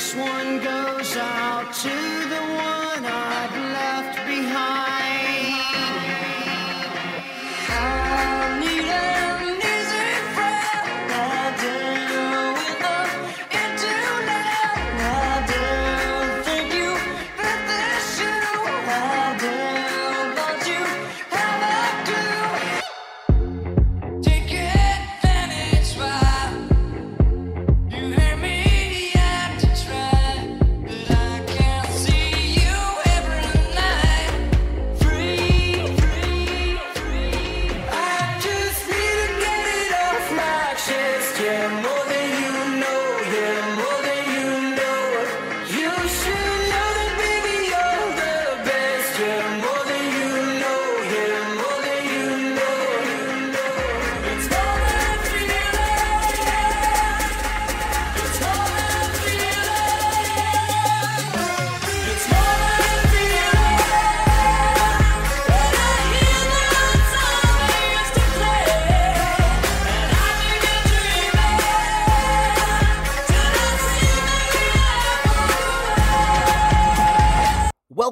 This one goes out to the one I've left behind.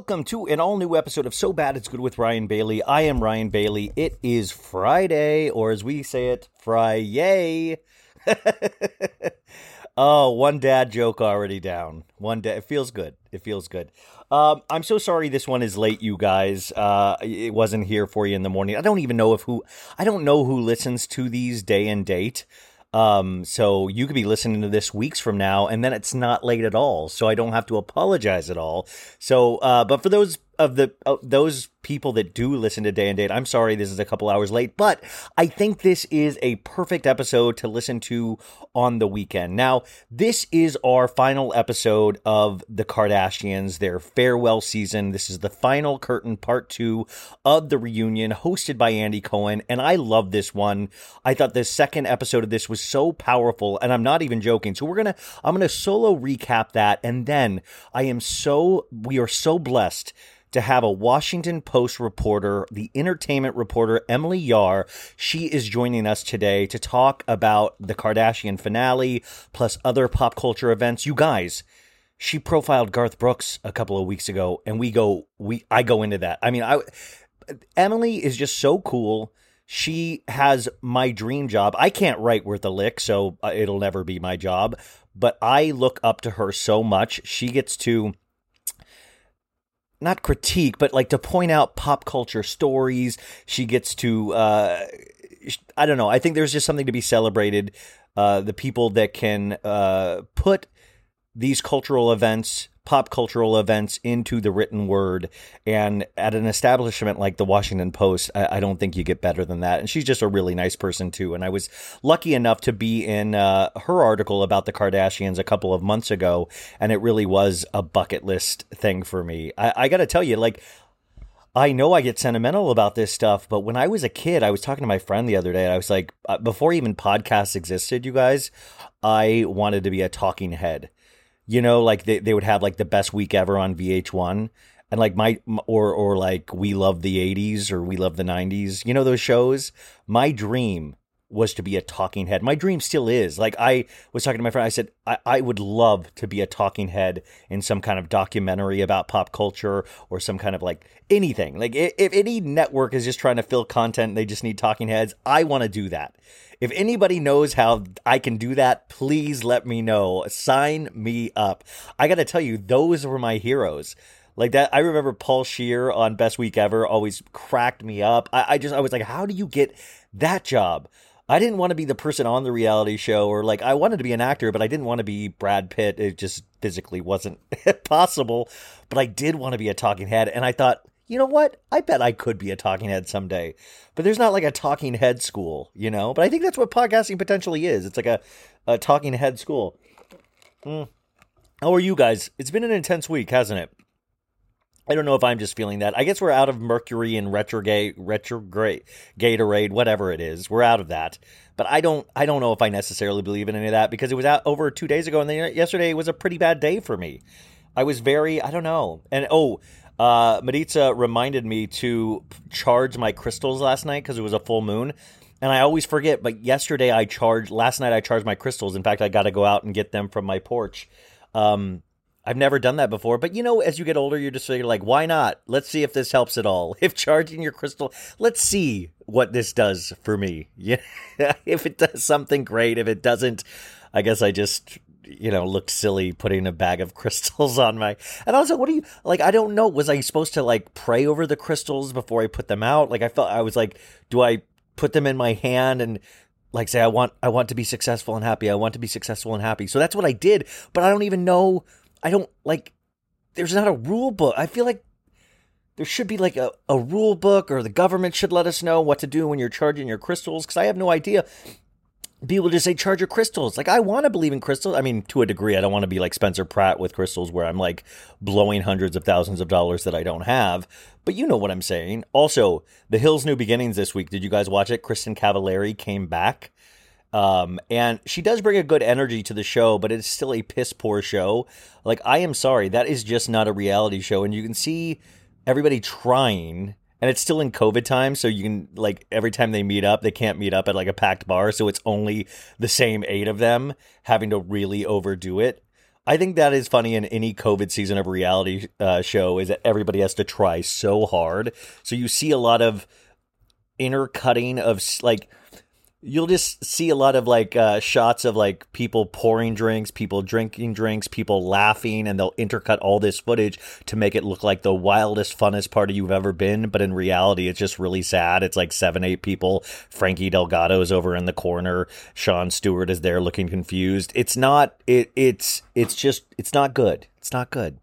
Welcome to an all new episode of So Bad It's Good with Ryan Bailey. I am Ryan Bailey. It is Friday, or as we say it, Friday. oh, one dad joke already down. One dad. It feels good. It feels good. Um, I'm so sorry this one is late, you guys. Uh, it wasn't here for you in the morning. I don't even know if who. I don't know who listens to these day and date. Um, so you could be listening to this weeks from now, and then it's not late at all. So I don't have to apologize at all. So, uh, but for those of the uh, those people that do listen to Day and Date, I'm sorry this is a couple hours late, but I think this is a perfect episode to listen to on the weekend. Now, this is our final episode of the Kardashians, their farewell season. This is the final curtain part two of the reunion hosted by Andy Cohen, and I love this one. I thought the second episode of this was so powerful, and I'm not even joking. So we're gonna I'm gonna solo recap that, and then I am so we are so blessed to have a Washington Post reporter, the entertainment reporter Emily Yahr. She is joining us today to talk about the Kardashian finale plus other pop culture events. You guys, she profiled Garth Brooks a couple of weeks ago and we go we I go into that. I mean, I Emily is just so cool. She has my dream job. I can't write worth a lick, so uh, it'll never be my job, but I look up to her so much. She gets to not critique, but like to point out pop culture stories. She gets to, uh, I don't know. I think there's just something to be celebrated. Uh, the people that can uh, put these cultural events, pop cultural events, into the written word. And at an establishment like the Washington Post, I, I don't think you get better than that. And she's just a really nice person, too. And I was lucky enough to be in uh, her article about the Kardashians a couple of months ago. And it really was a bucket list thing for me. I, I got to tell you, like, I know I get sentimental about this stuff, but when I was a kid, I was talking to my friend the other day. And I was like, uh, before even podcasts existed, you guys, I wanted to be a talking head. You know, like they, they would have like the best week ever on VH1 and like my or or like we love the 80s or we love the 90s. You know those shows? My dream was to be a talking head. My dream still is. Like I was talking to my friend, I said I, I would love to be a talking head in some kind of documentary about pop culture or some kind of like anything. Like i- if any network is just trying to fill content, they just need talking heads. I want to do that. If anybody knows how I can do that, please let me know. Sign me up. I got to tell you, those were my heroes. Like that, I remember Paul Scheer on Best Week Ever always cracked me up. I, I just, I was like, how do you get that job? I didn't want to be the person on the reality show, or like I wanted to be an actor, but I didn't want to be Brad Pitt. It just physically wasn't possible. But I did want to be a talking head, and I thought, you know what? I bet I could be a talking head someday. But there's not like a talking head school, you know. But I think that's what podcasting potentially is. It's like a, a talking head school. Hmm. How are you guys? It's been an intense week, hasn't it? I don't know if I'm just feeling that. I guess we're out of Mercury and retrograde, retrograde, Gatorade, whatever it is. We're out of that. But I don't, I don't know if I necessarily believe in any of that because it was out over two days ago, and then yesterday was a pretty bad day for me. I was very, I don't know. And oh, uh, Maritza reminded me to charge my crystals last night because it was a full moon. And I always forget, but yesterday I charged, last night I charged my crystals. In fact, I got to go out and get them from my porch. Um, I've never done that before, but you know, as you get older, you're just you're like, why not? Let's see if this helps at all. If charging your crystal, let's see what this does for me. Yeah, if it does something great, if it doesn't, I guess I just you know looked silly putting a bag of crystals on my. And also, what do you like? I don't know. Was I supposed to like pray over the crystals before I put them out? Like I felt I was like, do I put them in my hand and like say I want I want to be successful and happy. I want to be successful and happy. So that's what I did, but I don't even know I don't like there's not a rule book. I feel like there should be like a, a rule book or the government should let us know what to do when you're charging your crystals because I have no idea. People just say charge your crystals. Like I want to believe in crystals. I mean, to a degree, I don't want to be like Spencer Pratt with crystals where I'm like blowing hundreds of thousands of dollars that I don't have. But you know what I'm saying. Also, The Hills New Beginnings this week. Did you guys watch it? Kristin Cavallari came back. Um, and she does bring a good energy to the show, but it's still a piss poor show. Like, I am sorry, that is just not a reality show. And you can see everybody trying, and it's still in COVID time. So you can, like, every time they meet up, they can't meet up at like a packed bar. So it's only the same eight of them having to really overdo it. I think that is funny in any COVID season of reality uh, show is that everybody has to try so hard. So you see a lot of intercutting of like you'll just see a lot of like uh, shots of like people pouring drinks, people drinking drinks, people laughing, and they'll intercut all this footage to make it look like the wildest, funnest party you've ever been. But in reality, it's just really sad. It's like seven, eight people. Frankie Delgado's over in the corner. Sean Stewart is there looking confused. It's not. It. It's. It's just. It's not good. It's not good.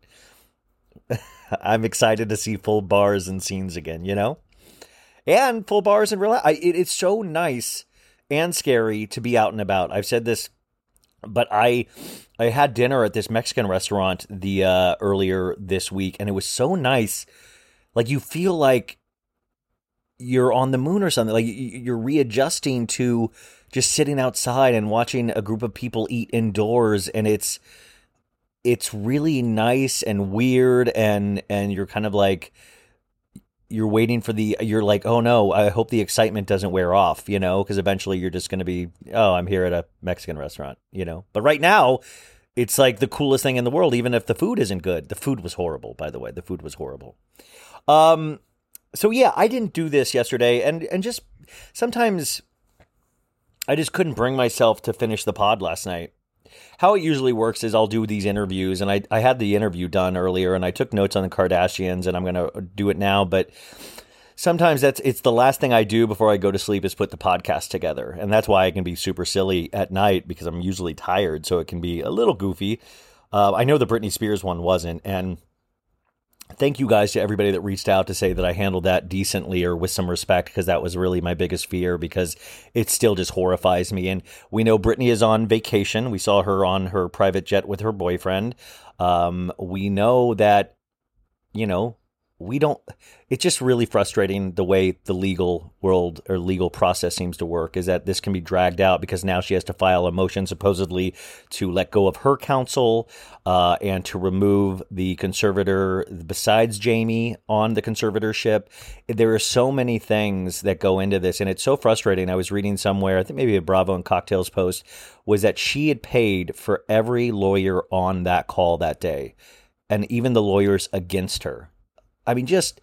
I'm excited to see full bars and scenes again. You know and full bars and real. It, it's so nice and scary to be out and about. I've said this, but I I had dinner at this Mexican restaurant the uh, earlier this week, and it was so nice. Like you feel like you're on the moon or something. Like you- you're readjusting to just sitting outside and watching a group of people eat indoors, and it's it's really nice and weird, and and you're kind of like you're waiting for the you're like oh no i hope the excitement doesn't wear off you know because eventually you're just going to be oh i'm here at a mexican restaurant you know? But right now it's like the coolest thing in the world even if the food isn't good. The food was horrible by the way. The food was horrible. Um so yeah i didn't do this yesterday and and just sometimes i just couldn't bring myself to finish the pod last night how it usually works is I'll do these interviews, and I, I had the interview done earlier, and I took notes on the Kardashians, and I'm going to do it now. But sometimes that's it's the last thing I do before I go to sleep is put the podcast together, and that's why I can be super silly at night because I'm usually tired, so it can be a little goofy. Uh, I know the Britney Spears one wasn't, and thank you guys to everybody that reached out to say that I handled that decently or with some respect because that was really my biggest fear because it still just horrifies me. And we know Britney is on vacation. We saw her on her private jet with her boyfriend. Um, we know that, you know, we don't it's just really frustrating the way the legal world or legal process seems to work is that this can be dragged out because now she has to file a motion supposedly to let go of her counsel uh, and to remove the conservator besides jamie on the conservatorship. There are so many things that go into this and it's so frustrating. I was reading somewhere i think maybe a bravo and cocktails post was that she had paid for every lawyer on that call that day and even the lawyers against her I mean, just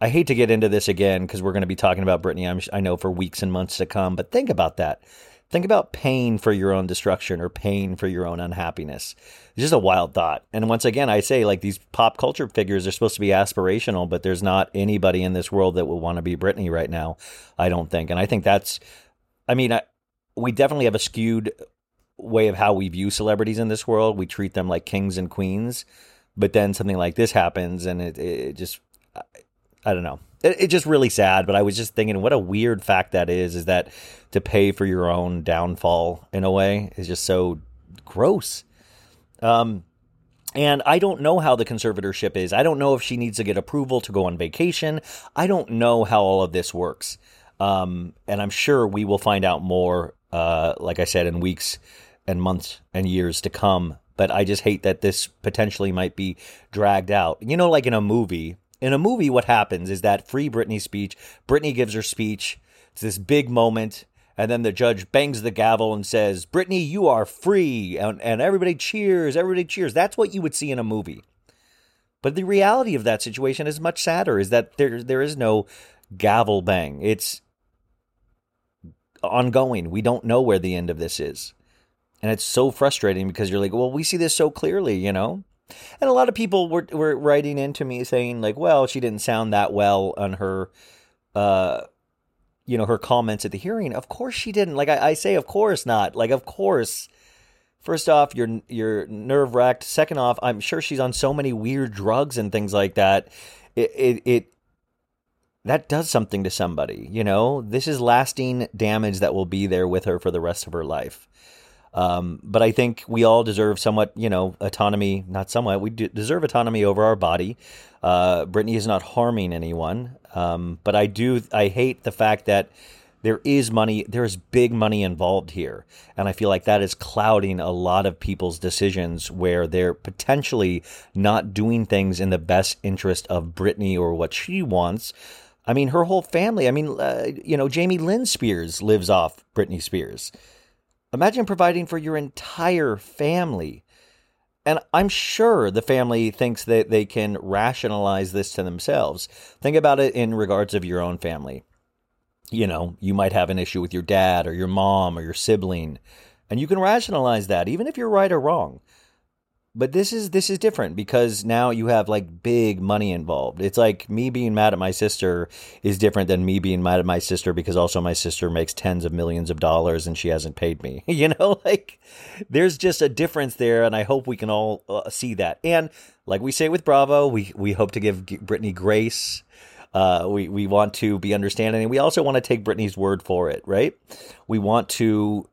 I hate to get into this again because we're going to be talking about Britney. I'm, I know for weeks and months to come, but think about that. Think about paying for your own destruction or paying for your own unhappiness. It's just a wild thought. And once again, I say like these pop culture figures are supposed to be aspirational, but there's not anybody in this world that would want to be Britney right now. I don't think. And I think that's, I mean, I, we definitely have a skewed way of how we view celebrities in this world. We treat them like kings and queens but then something like this happens and it, it just I, I don't know it, it's just really sad but i was just thinking what a weird fact that is is that to pay for your own downfall in a way is just so gross um and I don't know how the conservatorship is. I don't know if she needs to get approval to go on vacation. I don't know how all of this works. Um, and I'm sure we will find out more, uh, like I said, in weeks and months and years to come but I just hate that this potentially might be dragged out. You know, like in a movie. In a movie, what happens is that free Britney speech, Britney gives her speech. It's this big moment. And then the judge bangs the gavel and says, Britney, you are free. And, and everybody cheers, everybody cheers. That's what you would see in a movie. But the reality of that situation is much sadder, is that there there is no gavel bang. It's ongoing. We don't know where the end of this is. And it's so frustrating because you're like, well, we see this so clearly, you know? And a lot of people were, were writing into me saying, like, well, she didn't sound that well on her, uh, you know, her comments at the hearing. Of course she didn't. Like I, I say, of course not. Like, of course. First off, you're you're nerve wracked. Second off, I'm sure she's on so many weird drugs and things like that. It, it it that does something to somebody. You know, this is lasting damage that will be there with her for the rest of her life. Um, but I think we all deserve somewhat, you know, autonomy. Not somewhat. We deserve autonomy over our body. Uh, Britney is not harming anyone. Um, but I do. I hate the fact that there is money. There is big money involved here, and I feel like that is clouding a lot of people's decisions where they're potentially not doing things in the best interest of Britney or what she wants. I mean, her whole family. I mean, uh, you know, Jamie Lynn Spears lives off Britney Spears. Imagine providing for your entire family. And I'm sure the family thinks that they can rationalize this to themselves. Think about it in regards of your own family. You know, you might have an issue with your dad or your mom or your sibling, and you can rationalize that even if you're right or wrong but this is this is different because now you have like big money involved. It's like me being mad at my sister is different than me being mad at my sister because also my sister makes tens of millions of dollars and she hasn't paid me. You know, like there's just a difference there, and I hope we can all uh, see that. And like we say with Bravo, we we hope to give Britney grace. Uh, we we want to be understanding, and we also want to take Britney's word for it, right? We want to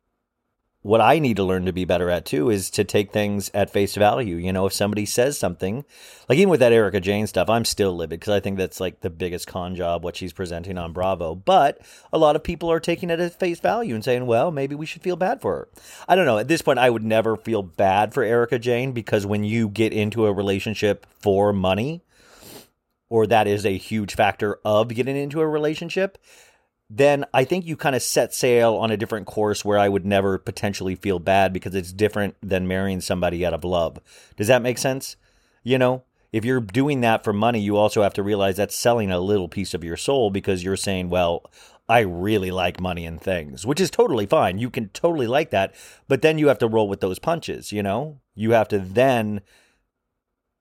what I need to learn to be better at too is to take things at face value. You know, if somebody says something, like even with that Erika Jayne stuff, I'm still livid because I think that's like the biggest con job what she's presenting on Bravo. But a lot of people are taking it at face value and saying, well, maybe we should feel bad for her. I don't know. At this point, I would never feel bad for Erika Jayne because when you get into a relationship for money, or that is a huge factor of getting into a relationship, then I think you kind of set sail on a different course where I would never potentially feel bad because it's different than marrying somebody out of love. Does that make sense? You know, if you're doing that for money, you also have to realize that's selling a little piece of your soul because you're saying, well, I really like money and things, which is totally fine. You can totally like that. But then you have to roll with those punches, you know? You have to then,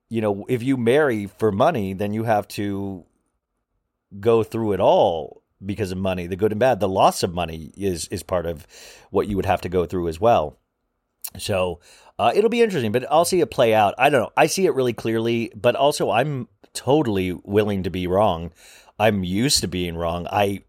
you know, if you marry for money, then you have to go through it all because of money, the good and bad. The loss of money is is part of what you would have to go through as well. So uh, it'll be interesting, but I'll see it play out. I don't know. I see it really clearly, but also I'm totally willing to be wrong. I'm used to being wrong. I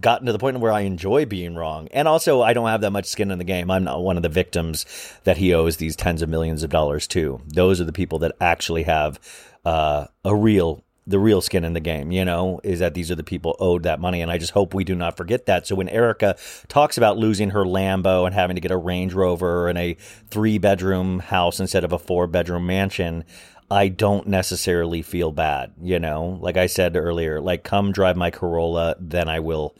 gotten to the point where I enjoy being wrong. And also I don't have that much skin in the game. I'm not one of the victims that he owes these tens of millions of dollars to. Those are the people that actually have uh, a real the real skin in the game, you know, is that these are the people owed that money. And I just hope we do not forget that. So when Erika talks about losing her Lambo and having to get a Range Rover and a three bedroom house instead of a four bedroom mansion, I don't necessarily feel bad, you know, like I said earlier, like come drive my Corolla, then I will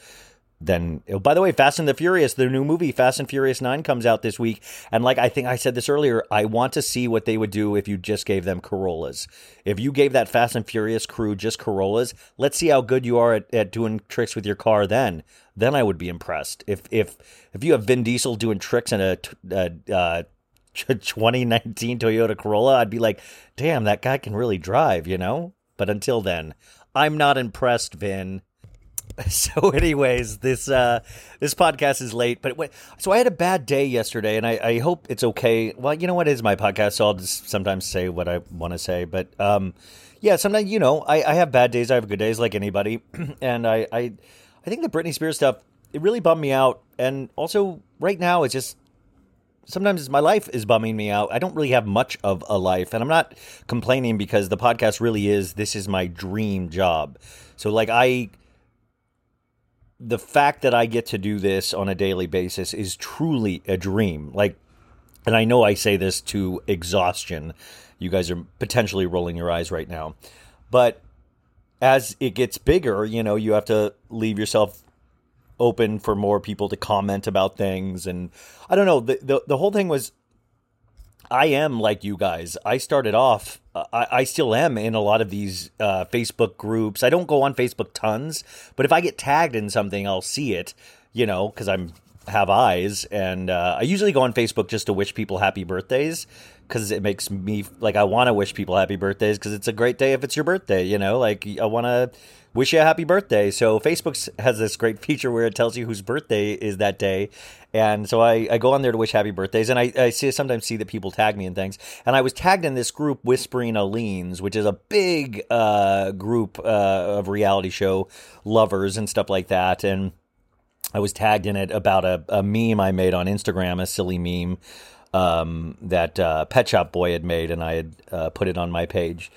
then oh, by the way fast and the furious the new movie fast and furious 9 comes out this week. And like i think i said this earlier i want to see what they would do if you just gave them corollas. If you gave that fast and furious crew just corollas let's see how good you are at, at doing tricks with your car then. Then i would be impressed. If if if you have vin diesel doing tricks in a uh, 2019 toyota corolla i'd be like damn that guy can really drive you know? But until then i'm not impressed vin so anyways this uh this podcast is late but wait, so i had a bad day yesterday and I, I hope it's okay well you know what is my podcast so i'll just sometimes say what i want to say but um yeah sometimes you know I, I have bad days i have good days like anybody and I, I i think the britney spears stuff it really bummed me out and also right now it's just sometimes my life is bumming me out. I don't really have much of a life, and I'm not complaining because the podcast really is this is my dream job. So like I the fact that I get to do this on a daily basis is truly a dream. Like and I know I say this to exhaustion. You guys are potentially rolling your eyes right now. But as it gets bigger, you know, you have to leave yourself open for more people to comment about things and I don't know, the the, the whole thing was I am like you guys. I started off, uh, I, I still am in a lot of these uh, Facebook groups. I don't go on Facebook tons, but if I get tagged in something, I'll see it, you know, because I'm have eyes. And uh, I usually go on Facebook just to wish people happy birthdays because it makes me like I want to wish people happy birthdays because it's a great day if it's your birthday, you know, like I want to wish you a happy birthday. So Facebook has this great feature where it tells you whose birthday is that day. And so I, I go on there to wish happy birthdays, and I, I see sometimes see that people tag me and things. And I was tagged in this group, Whispering Eileen's, which is a big uh, group uh, of reality show lovers and stuff like that. And I was tagged in it about a, a meme I made on Instagram, a silly meme um, that uh, Pet Shop Boy had made, and I had uh, put it on my page.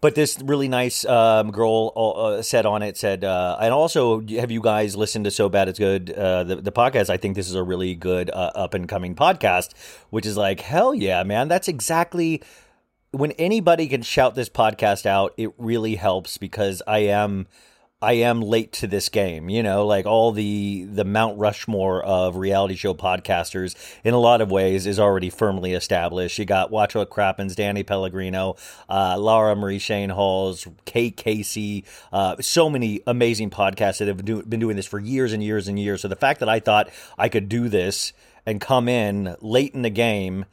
But this really nice um, girl uh, said on it said, uh, and also have you guys listened to So Bad It's Good uh, the the podcast? I think this is a really good uh, up and coming podcast, which is like hell yeah, man. That's exactly when anybody can shout this podcast out. It really helps because I am. I am late to this game, you know, like all the the Mount Rushmore of reality show podcasters in a lot of ways is already firmly established. You got Watch What Crappens, Danny Pellegrino, uh, Laura Marie Shane Halls, Kate Casey, uh, so many amazing podcasts that have do, been doing this for years and years and years. So the fact that I thought I could do this and come in late in the game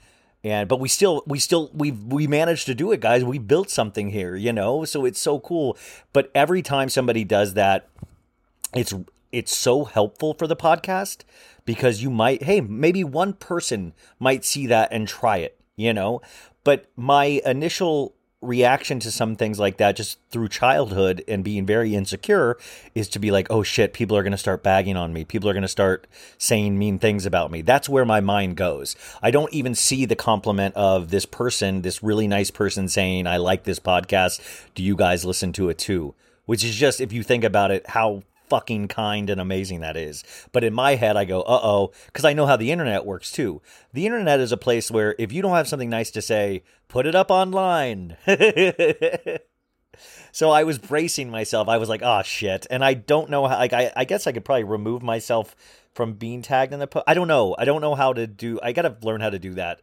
and but we still we still we we managed to do it guys. We built something here you know? So it's so cool. But every time somebody does that it's it's so helpful for the podcast because you might hey maybe one person might see that and try it you know? But my initial reaction to some things like that just through childhood and being very insecure is to be like oh shit people are going to start bagging on me. People are going to start saying mean things about me. That's where my mind goes. I don't even see the compliment of this person this really nice person saying i like this podcast. Do you guys listen to it too? Which is just if you think about it how fucking kind and amazing that is. But in my head, I go, uh oh, because I know how the internet works too. The internet is a place where if you don't have something nice to say, put it up online. so I was bracing myself. I was like, oh shit. And I don't know how, like, I, I guess I could probably remove myself from being tagged in the post. I don't know. I don't know how to do, I got to learn how to do that.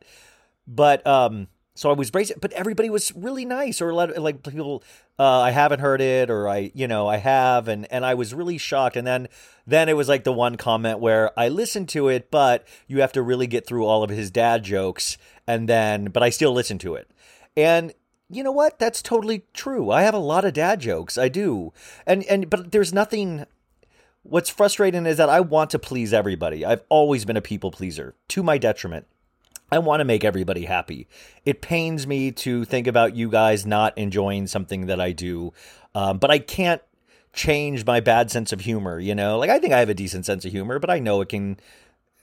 But, um, so I was bracing, but everybody was really nice, or let- like people, uh, I haven't heard it, or I, you know, I have, and and I was really shocked. And then, then it was like the one comment where I listened to it, but you have to really get through all of his dad jokes, and then, but I still listen to it, and you know what? That's totally true. I have a lot of dad jokes. I do, and and but there's nothing. What's frustrating is that I want to please everybody. I've always been a people pleaser to my detriment. I want to make everybody happy. It pains me to think about you guys not enjoying something that I do, um, but I can't change my bad sense of humor. You know, like I think I have a decent sense of humor, but I know it can.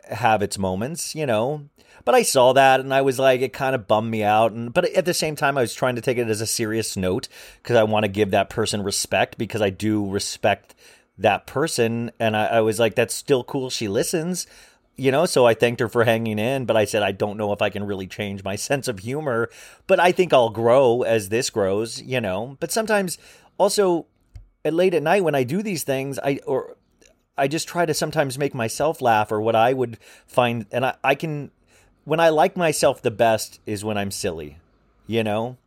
have its moments, you know. But I saw that and I was like, it kind of bummed me out. And but at the same time, I was trying to take it as a serious note because I want to give that person respect because I do respect that person. And I, I was like, that's still cool. She listens, you know. So I thanked her for hanging in. But I said, I don't know if I can really change my sense of humor. But I think I'll grow as this grows, you know. But sometimes also at late at night when I do these things, I or I just try to sometimes make myself laugh or what I would find and I, I can when I like myself the best is when I'm silly, you know?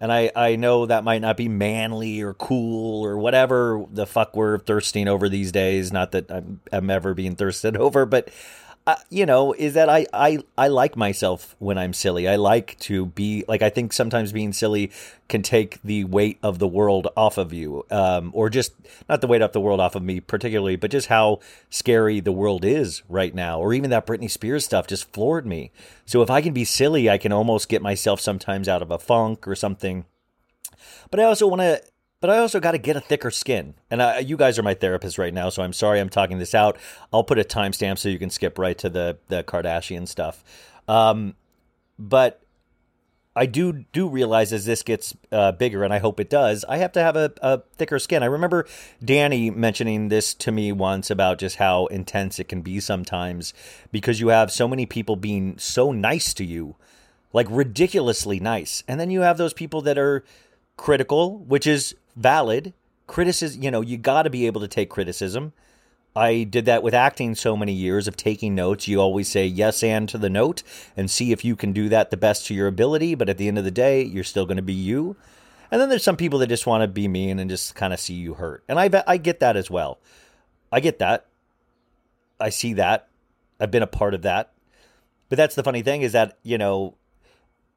And I, I know that might not be manly or cool or whatever the fuck we're thirsting over these days. Not that I'm, I'm ever being thirsted over, but you know, is that I, I I like myself when I'm silly. I like to be like I think sometimes being silly can take the weight of the world off of you, um, or just not the weight off the world off of me particularly, but just how scary the world is right now. Or even that Britney Spears stuff just floored me. So if I can be silly, I can almost get myself sometimes out of a funk or something. But I also want to but I also got to get a thicker skin. And I, you guys are my therapist right now, so I'm sorry I'm talking this out. I'll put a timestamp so you can skip right to the the Kardashian stuff. Um, but I do do realize as this gets uh, bigger, and I hope it does, I have to have a, a thicker skin. I remember Danny mentioning this to me once about just how intense it can be sometimes because you have so many people being so nice to you, like ridiculously nice, and then you have those people that are critical, which is valid. Criticism, you know, you got to be able to take criticism. I did that with acting so many years of taking notes. You always say yes and to the note and see if you can do that the best to your ability. But at the end of the day, you're still going to be you. And then there's some people that just want to be mean and just kind of see you hurt. And I, I get that as well. I get that. I see that. I've been a part of that. But that's the funny thing is that, you know,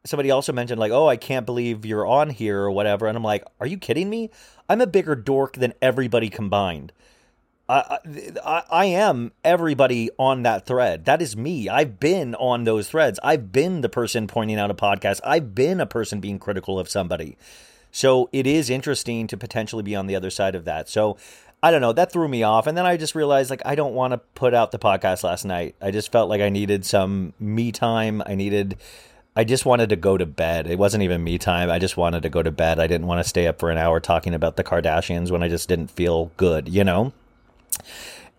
somebody also mentioned like, "Oh, I can't believe you're on here" or whatever, and I'm like, "Are you kidding me? I'm a bigger dork than everybody combined. I, I, I am everybody on that thread. That is me. I've been on those threads. I've been the person pointing out a podcast. I've been a person being critical of somebody. So it is interesting to potentially be on the other side of that. So I don't know. That threw me off. And then I just realized like I don't want to put out the podcast last night. I just felt like I needed some me time. I needed I just wanted to go to bed. It wasn't even me time. I just wanted to go to bed. I didn't want to stay up for an hour talking about the Kardashians when I just didn't feel good, you know?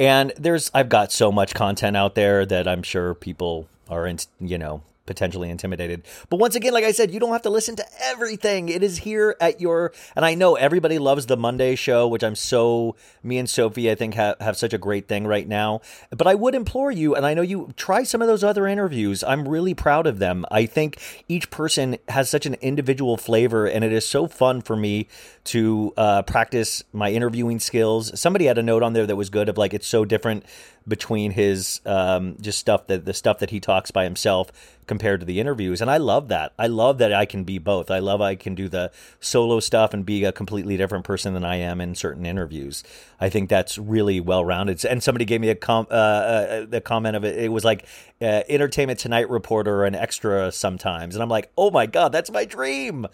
And there's I've got so much content out there that I'm sure people are in, you know, potentially intimidated. But once again, like I said, you don't have to listen to everything. It is here at your, and I know everybody loves the Monday show, which I'm so, me and Sophie, I think have, have such a great thing right now. But I would implore you, and I know you try some of those other interviews. I'm really proud of them. I think each person has such an individual flavor, and it is so fun for me to uh, practice my interviewing skills. Somebody had a note on there that was good of like, it's so different between his um, just stuff that the stuff that he talks by himself compared to the interviews. And i love that. I love that i can be both. I love i can do the solo stuff and be a completely different person than i am in certain interviews. I think that's really well rounded and somebody gave me a com uh, uh, the comment of it. It was like uh, entertainment tonight reporter or an extra sometimes. And i'm like oh my god that's my dream.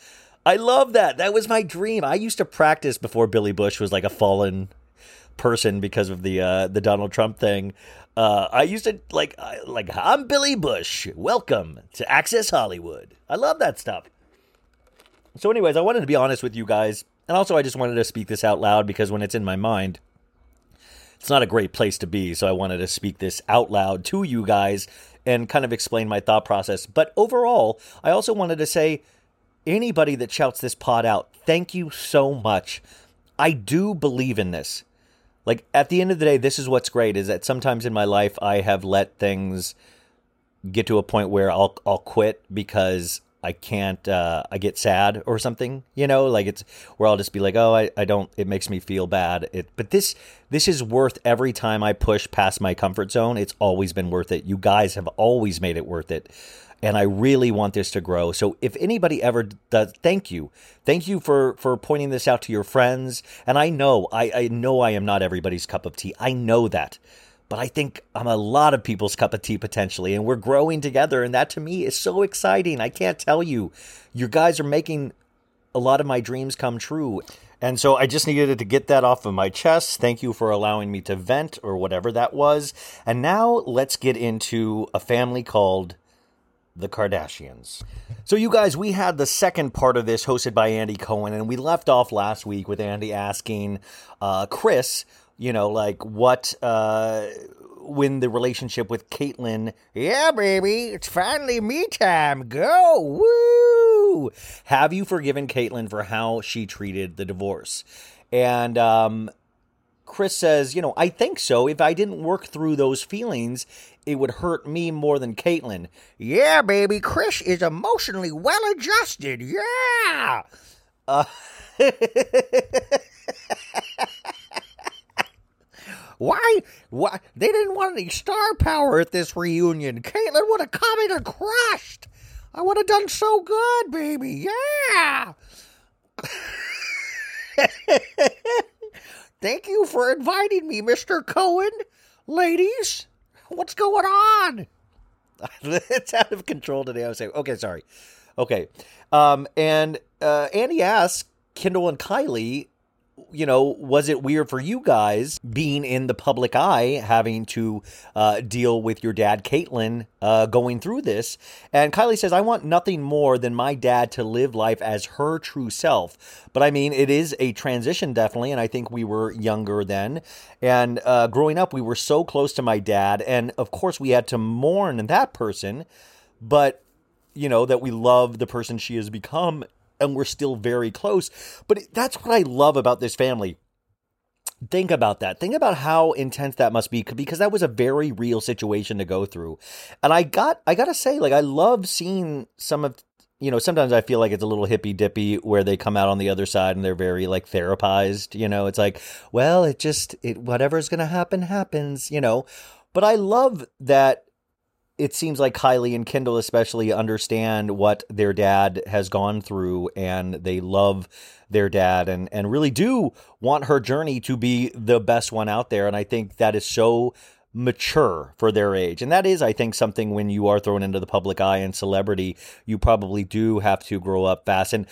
I love that. That was my dream. I used to practice before Billy Bush was like a fallen person because of the uh, the Donald Trump thing. Uh, I used to like like I'm Billy Bush. Welcome to Access Hollywood. I love that stuff. So, anyways, I wanted to be honest with you guys, and also I just wanted to speak this out loud because when it's in my mind, it's not a great place to be. So I wanted to speak this out loud to you guys and kind of explain my thought process. But overall, I also wanted to say anybody that shouts this pod out, thank you so much. I do believe in this. Like at the end of the day, this is what's great is that sometimes in my life I have let things get to a point where I'll I'll quit because I can't uh, I get sad or something, you know, like it's where I'll just be like, oh, I, I don't it makes me feel bad. It but this this is worth every time I push past my comfort zone. It's always been worth it. You guys have always made it worth it and I really want this to grow. So if anybody ever does, thank you, thank you for for pointing this out to your friends. And I know, I, I know, I am not everybody's cup of tea. I know that, but I think I'm a lot of people's cup of tea potentially, and we're growing together, and that to me is so exciting. I can't tell you, you guys are making a lot of my dreams come true. And so I just needed to get that off of my chest. Thank you for allowing me to vent or whatever that was. And now let's get into a family called the Kardashians. So, you guys, we had the second part of this hosted by Andy Cohen, and we left off last week with Andy asking uh, Kris, you know, like what, uh, when the relationship with Caitlyn, yeah, baby, it's finally me time, go, woo! Have you forgiven Caitlyn for how she treated the divorce? And, um, Kris says, you know, I think so. If I didn't work through those feelings, it would hurt me more than Caitlyn. Yeah, baby, Kris is emotionally well adjusted. Yeah. Uh, why? Why? They didn't want any star power at this reunion. Caitlyn would have come in and crushed. I would have done so good, baby. Yeah. Thank you for inviting me, Mr. Cohen. Ladies, what's going on? it's out of control today. I was saying, okay, sorry. Okay. Um, and uh, Andy asks Kendall and Kylie, you know, was it weird for you guys being in the public eye, having to uh, deal with your dad, Caitlyn, uh, going through this? And Kylie says, I want nothing more than my dad to live life as her true self. But I mean, it is a transition, definitely. And I think we were younger then. And uh, growing up, we were so close to my dad. And of course, we had to mourn that person. But you know, that we love the person she has become and we're still very close. But that's what I love about this family. Think about that. Think about how intense that must be because that was a very real situation to go through. And I got I got to say like I love seeing some of you know, sometimes I feel like it's a little hippy dippy where they come out on the other side and they're very like therapized, you know. It's like, well, it just it whatever's going to happen happens, you know. But I love that it seems like Kylie and Kendall especially understand what their dad has gone through and they love their dad and and really do want her journey to be the best one out there and I think that is so mature for their age. And that is I think something when you are thrown into the public eye and celebrity, you probably do have to grow up fast and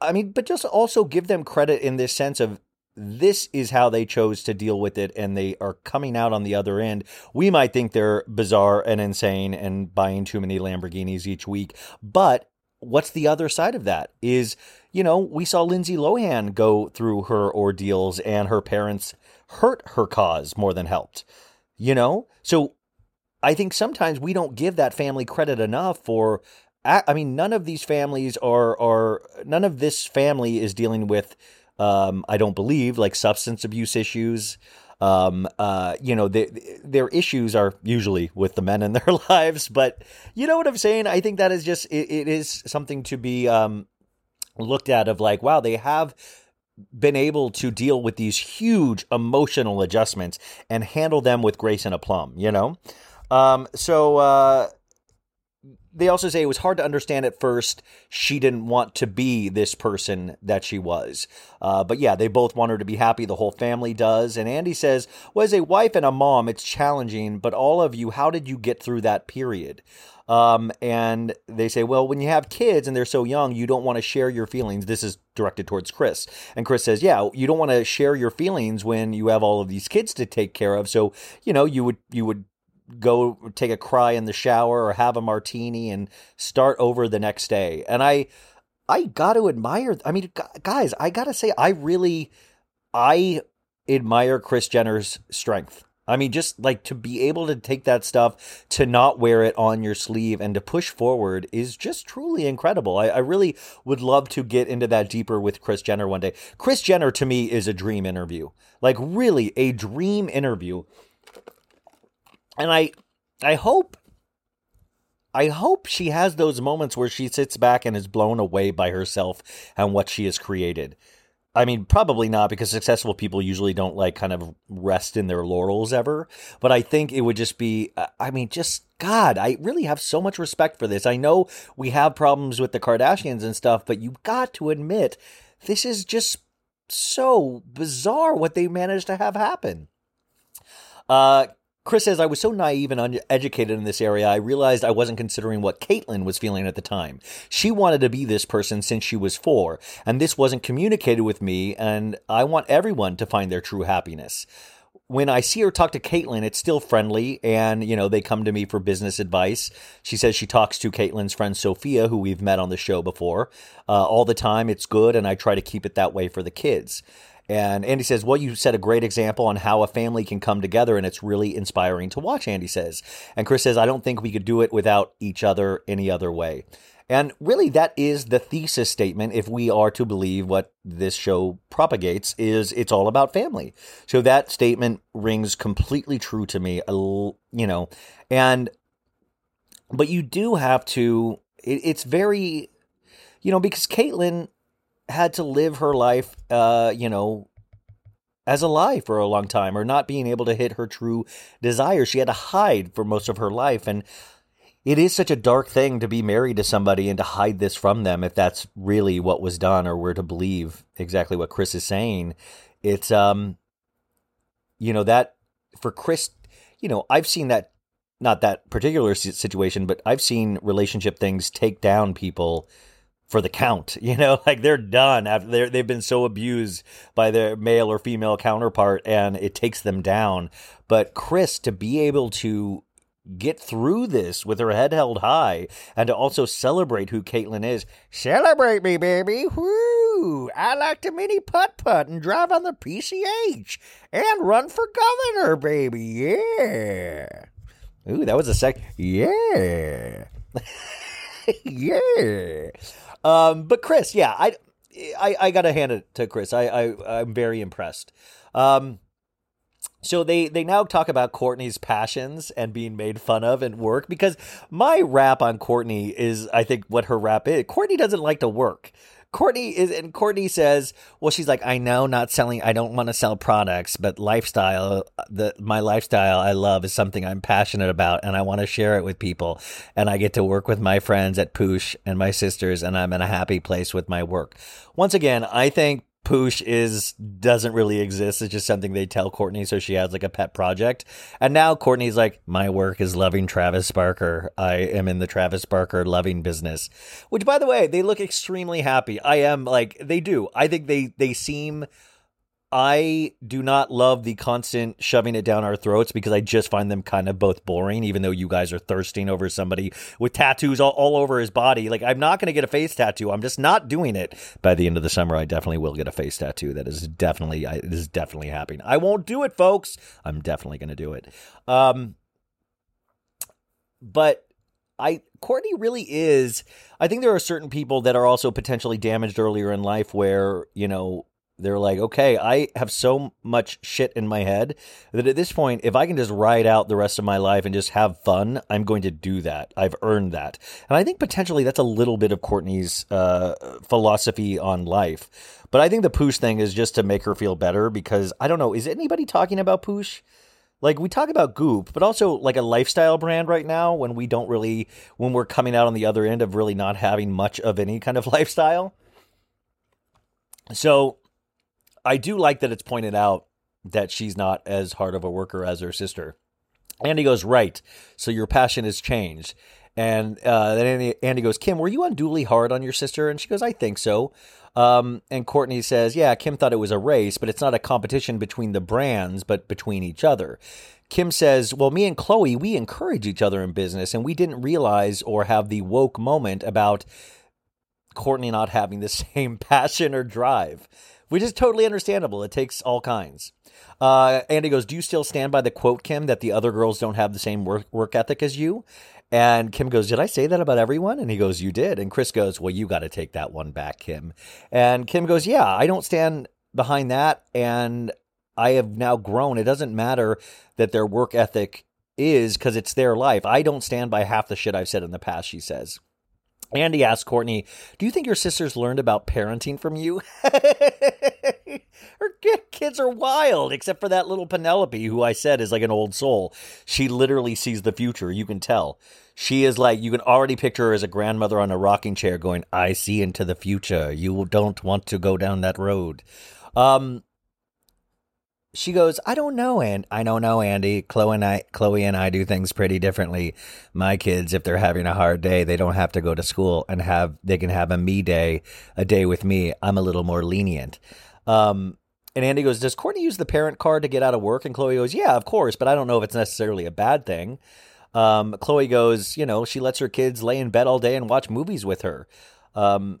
I mean, but just also give them credit in this sense of this is how they chose to deal with it and they are coming out on the other end. We might think they're bizarre and insane and buying too many Lamborghinis each week, but what's the other side of that is, you know, we saw Lindsay Lohan go through her ordeals and her parents hurt her cause more than helped. You know? So I think sometimes we don't give that family credit enough for I mean none of these families are are none of this family is dealing with um, I don't believe like substance abuse issues. Um, uh, you know, they, their issues are usually with the men in their lives, but you know what I'm saying? I think that is just, it, it is something to be, um, looked at of like, wow, they have been able to deal with these huge emotional adjustments and handle them with grace and aplomb, you know? Um, so, uh, they also say it was hard to understand at first. She didn't want to be this person that she was. Uh, but yeah, they both want her to be happy. The whole family does. And Andy says, well, as a wife and a mom, it's challenging, but all of you, how did you get through that period? Um, and they say, well, when you have kids and they're so young, you don't want to share your feelings. This is directed towards Kris. And Kris says, yeah, you don't want to share your feelings when you have all of these kids to take care of. So, you know, you would, you would go take a cry in the shower or have a martini and start over the next day. And I I got to admire I mean guys, I got to say I really I admire Kris Jenner's strength. I mean just like to be able to take that stuff to not wear it on your sleeve and to push forward is just truly incredible. I, I really would love to get into that deeper with Kris Jenner one day. Kris Jenner to me is a dream interview. Like really a dream interview and I I hope I hope she has those moments where she sits back and is blown away by herself and what she has created. I mean, probably not because successful people usually don't like kind of rest in their laurels ever. But I think it would just be, uh, I mean, just God, I really have so much respect for this. I know we have problems with the Kardashians and stuff, but you've got to admit, this is just so bizarre what they managed to have happen. Uh, Kris says, I was so naive and uneducated in this area, I realized I wasn't considering what Caitlyn was feeling at the time. She wanted to be this person since she was four, and this wasn't communicated with me, and I want everyone to find their true happiness. When I see her talk to Caitlyn, it's still friendly, and you know they come to me for business advice. She says she talks to Caitlyn's friend Sophia, who we've met on the show before, uh, all the time. It's good, and I try to keep it that way for the kids. And Andy says, Well, you set a great example on how a family can come together, and it's really inspiring to watch, Andy says. And Kris says, I don't think we could do it without each other any other way. And really, that is the thesis statement, if we are to believe what this show propagates, is it's all about family. So that statement rings completely true to me, you know, and, but you do have to, it, it's very, you know, because Caitlyn had to live her life, uh, you know, as a lie for a long time or not being able to hit her true desire. She had to hide for most of her life. And it is such a dark thing to be married to somebody and to hide this from them if that's really what was done or we're to believe exactly what Kris is saying. It's, um, you know, that for Kris, you know, I've seen that, not that particular situation, but I've seen relationship things take down people for the count. You know, like they're done after they're, they've been so abused by their male or female counterpart, and it takes them down. But Kris, to be able to get through this with her head held high and to also celebrate who Caitlyn is. Celebrate me, baby. Woo! I like to mini putt putt and drive on the PCH and run for governor, baby. Yeah. Ooh, that was a sec. Yeah. yeah. Um, but Kris, yeah, I, I, I gotta hand it to Kris. I, I, I'm very impressed. Um, so they they now talk about Kourtney's passions and being made fun of at work because my rap on Kourtney is I think what her rap is. Kourtney doesn't like to work. Kourtney is and Kourtney says, well she's like I know not selling I don't want to sell products, but lifestyle the my lifestyle I love is something I'm passionate about and I want to share it with people and I get to work with my friends at Poosh and my sisters and I'm in a happy place with my work. Once again, I think Poosh is doesn't really exist. It's just something they tell Kourtney so she has like a pet project. And now Kourtney's like, my work is loving Travis Barker. I am in the Travis Barker loving business. Which by the way, they look extremely happy. I am like they do. I think they they seem I do not love the constant shoving it down our throats because I just find them kind of both boring, even though you guys are thirsting over somebody with tattoos all, all over his body. Like, I'm not going to get a face tattoo. I'm just not doing it. By the end of the summer, I definitely will get a face tattoo. That is definitely, I, is definitely happening. I won't do it, folks. I'm definitely going to do it. Um, but I Kourtney really is. I think there are certain people that are also potentially damaged earlier in life where you know they're like, okay, I have so much shit in my head that at this point, if I can just ride out the rest of my life and just have fun, I'm going to do that. I've earned that, and I think potentially that's a little bit of Kourtney's uh, philosophy on life. But I think the Poosh thing is just to make her feel better because I don't know. Is anybody talking about Poosh? Like we talk about Goop, but also like a lifestyle brand right now when we don't really when we're coming out on the other end of really not having much of any kind of lifestyle. So I do like that it's pointed out that she's not as hard of a worker as her sister. Andy goes, Right. So your passion has changed. And uh, then Andy, Andy goes, Kim, were you unduly hard on your sister? And she goes, I think so. Um, and Kourtney says, Yeah, Kim thought it was a race, but it's not a competition between the brands, but between each other. Kim says, Well, me and Khloé, we encourage each other in business, and we didn't realize or have the woke moment about Kourtney not having the same passion or drive, which is totally understandable. It takes all kinds. Uh, Andy goes, Do you still stand by the quote, Kim, that the other girls don't have the same work, work ethic as you? And Kim goes, Did I say that about everyone? And he goes, You did. And Kris goes, Well, you got to take that one back, Kim. And Kim goes, Yeah, I don't stand behind that. And I have now grown. It doesn't matter that their work ethic is because it's their life. I don't stand by half the shit I've said in the past, she says. Andy asked Kourtney, Do you think your sisters learned about parenting from you? Her kids are wild, except for that little Penelope, who I said is like an old soul. She literally sees the future. You can tell. She is like, you can already picture her as a grandmother on a rocking chair going, I see into the future. You don't want to go down that road. Um, she goes, I don't know, and I don't know, Andy. Khloé and I, Khloé and I do things pretty differently. My kids, if they're having a hard day, they don't have to go to school and have they can have a me day, a day with me. I'm a little more lenient. Um, and Andy goes, Does Kourtney use the parent card to get out of work? And Khloé goes, Yeah, of course, but I don't know if it's necessarily a bad thing. Um, Khloé goes, You know, she lets her kids lay in bed all day and watch movies with her. Um,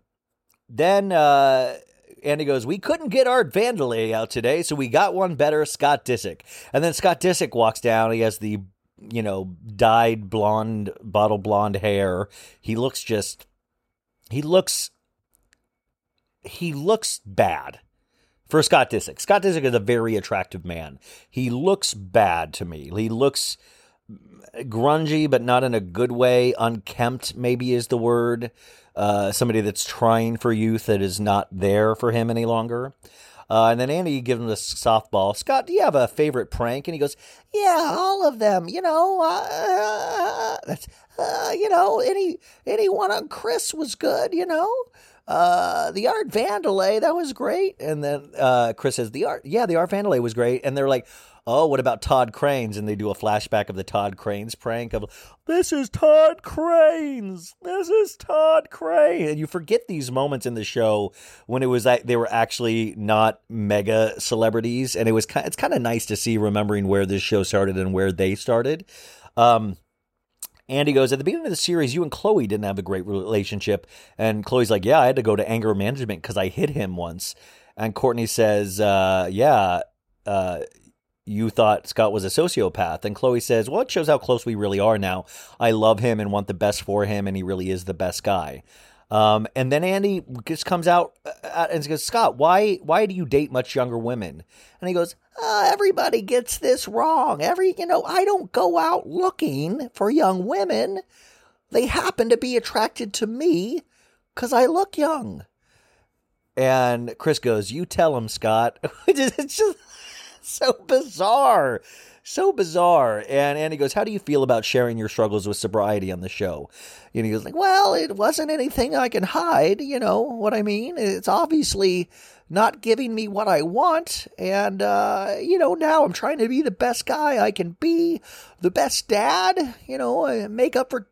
then uh, Andy goes, We couldn't get Art Vandelay out today, so we got one better, Scott Disick. And then Scott Disick walks down. He has the, you know, dyed blonde, bottle blonde hair. He looks just, he looks, he looks bad for Scott Disick. Scott Disick is a very attractive man. He looks bad to me. He looks grungy, but not in a good way. Unkempt, maybe is the word. Uh, somebody that's trying for youth that is not there for him any longer. Uh, and then Andy gives him the softball. Scott, do you have a favorite prank? And he goes, Yeah, all of them. You know, uh, that's uh, you know, any any one on Kris was good. You know, uh, the Art Vandelay that was great. And then uh, Kris says, The art, yeah, the Art Vandelay was great. And they're like, Oh, what about Todd Cranes? And they do a flashback of the Todd Cranes prank of, This is Todd Cranes. This is Todd Crane. And you forget these moments in the show when it was like they were actually not mega celebrities. And it was kind, it's kind of nice to see remembering where this show started and where they started. Um, Andy goes, At the beginning of the series, you and Khloé didn't have a great relationship. And Khloé's like, Yeah, I had to go to anger management because I hit him once. And Kourtney says, uh, Yeah, uh, you thought Scott was a sociopath. And Khloé says, Well, it shows how close we really are now. I love him and want the best for him, and he really is the best guy. Um, and then Andy just comes out uh, and goes, Scott, why why do you date much younger women? And he goes, uh, everybody gets this wrong. Every you know, I don't go out looking for young women. They happen to be attracted to me because I look young. And Kris goes, "You tell him, Scott." it's just so bizarre. So bizarre. And Andy goes, How do you feel about sharing your struggles with sobriety on the show? And he goes, like, Well, it wasn't anything I can hide, you know what I mean? It's obviously not giving me what I want. And, uh, you know, now I'm trying to be the best guy I can be, the best dad, you know, make up for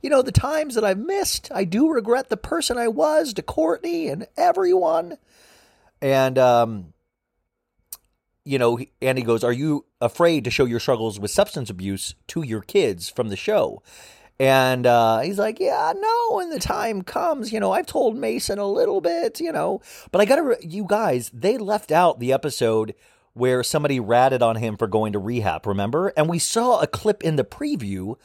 you know, the times that I've missed, I do regret the person I was to Kourtney and everyone. And, um, you know, Andy goes, Are you afraid to show your struggles with substance abuse to your kids from the show? And uh, he's like, Yeah, no, when the time comes, you know, I've told Mason a little bit, you know, but I got to, re- you guys, they left out the episode where somebody ratted on him for going to rehab, remember? And we saw a clip in the preview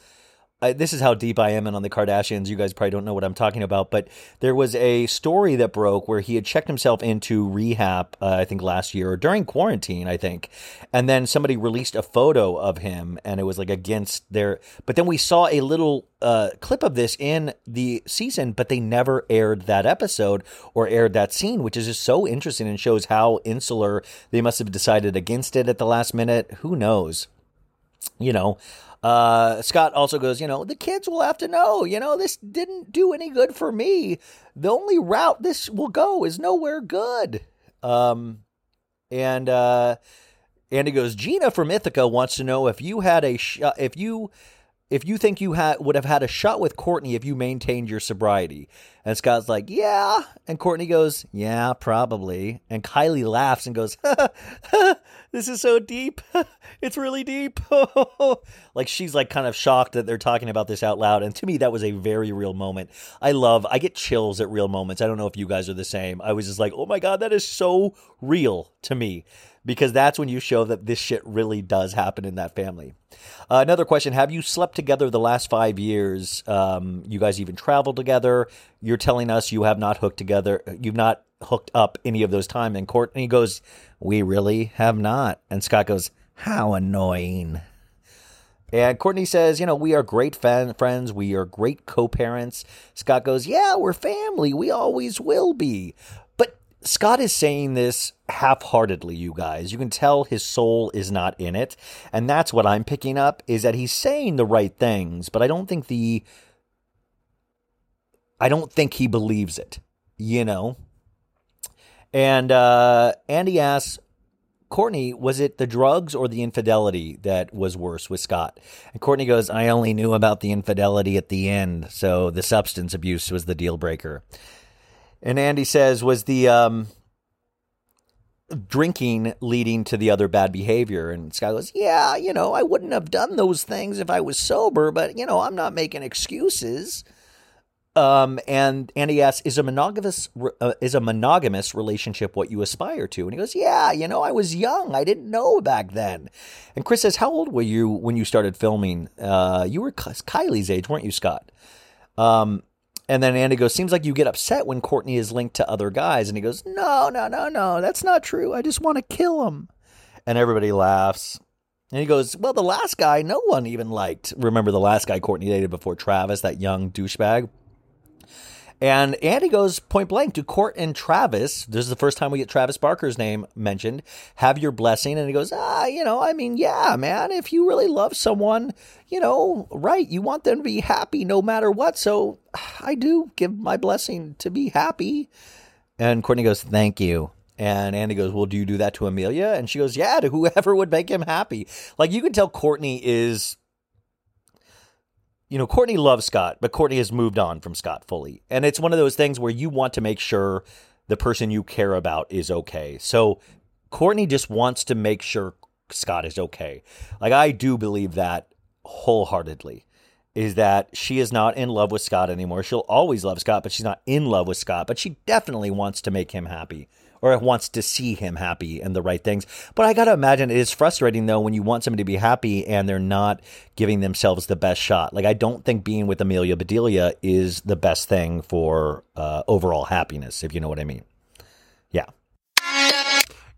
I, this is how deep I am in on the Kardashians. You guys probably don't know what I'm talking about, but there was a story that broke where he had checked himself into rehab, uh, I think last year or during quarantine, I think. And then somebody released a photo of him and it was like against their. But then we saw a little uh, clip of this in the season, but they never aired that episode or aired that scene, which is just so interesting and shows how insular they must have decided against it at the last minute. Who knows? You know. Uh, Scott also goes, you know, the kids will have to know, you know, this didn't do any good for me. The only route this will go is nowhere good. Um, and uh, Andy goes, Gina from Ithaca wants to know if you had a shot, if you if you think you had would have had a shot with Kourtney if you maintained your sobriety. And Scott's like, yeah. And Kourtney goes, yeah, probably. And Kylie laughs and goes, this is so deep. it's really deep. like she's like kind of shocked that they're talking about this out loud. And to me, that was a very real moment. I love, I get chills at real moments. I don't know if you guys are the same. I was just like, oh my God, that is so real to me because that's when you show that this shit really does happen in that family. Uh, another question Have you slept together the last five years? Um, you guys even traveled together. You're telling us you have not hooked together, you've not hooked up any of those time. And Kourtney goes, We really have not. And Scott goes, How annoying. And Kourtney says, you know, we are great fan- friends. We are great co parents. Scott goes, yeah, we're family. We always will be. Scott is saying this half heartedly, you guys. You can tell his soul is not in it. And that's what I'm picking up is that he's saying the right things, but I don't think the. I don't think he believes it, you know? And uh, Andy asks Kourtney, was it the drugs or the infidelity that was worse with Scott? And Kourtney goes, I only knew about the infidelity at the end, so the substance abuse was the deal breaker. And Andy says, was the um, drinking leading to the other bad behavior? And Scott goes, Yeah, you know, I wouldn't have done those things if I was sober, but, you know, I'm not making excuses. Um, and Andy asks, "Is a monogamous uh, is a monogamous relationship what you aspire to?" And he goes, "Yeah, you know, I was young, I didn't know back then." And Kris says, "How old were you when you started filming? Uh, you were Kylie's age, weren't you, Scott?" Um, and then Andy goes, "Seems like you get upset when Kourtney is linked to other guys." And he goes, "No, no, no, no, that's not true. I just want to kill him." And everybody laughs. And he goes, Well, the last guy, no one even liked. Remember the last guy Kourtney dated before Travis, that young douchebag? And Andy goes point blank to Kourt and Travis. This is the first time we get Travis Barker's name mentioned. Have your blessing. And he goes, Ah, you know, I mean, yeah, man, if you really love someone, you know, right, you want them to be happy no matter what. So I do give my blessing to be happy. And Kourtney goes, Thank you. And Andy goes, Well, do you do that to Amelia? And she goes, Yeah, to whoever would make him happy. Like you can tell Kourtney is you know, Kourtney loves Scott, but Kourtney has moved on from Scott fully. And it's one of those things where you want to make sure the person you care about is okay. So Kourtney just wants to make sure Scott is okay. Like I do believe that wholeheartedly is that she is not in love with Scott anymore. She'll always love Scott, but she's not in love with Scott, but she definitely wants to make him happy or it wants to see him happy and the right things. But I got to imagine it is frustrating though when you want somebody to be happy and they're not giving themselves the best shot. Like I don't think being with Amelia Bedelia is the best thing for uh, overall happiness, if you know what I mean.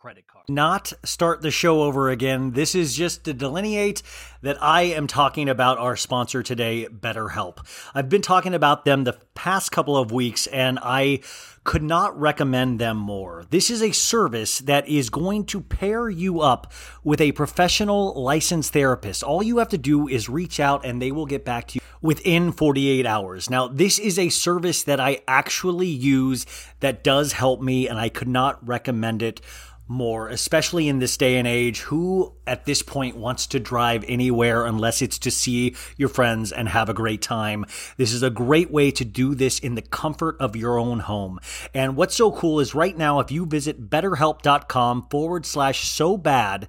credit card. not start the show over again. This is just to delineate that I am talking about our sponsor today, BetterHelp. I've been talking about them the past couple of weeks and I could not recommend them more. This is a service that is going to pair you up with a professional licensed therapist. All you have to do is reach out and they will get back to you within 48 hours. Now, this is a service that I actually use that does help me and I could not recommend it more, especially in this day and age. Who at this point wants to drive anywhere unless it's to see your friends and have a great time? This is a great way to do this in the comfort of your own home. And what's so cool is right now, if you visit betterhelp.com forward slash so bad,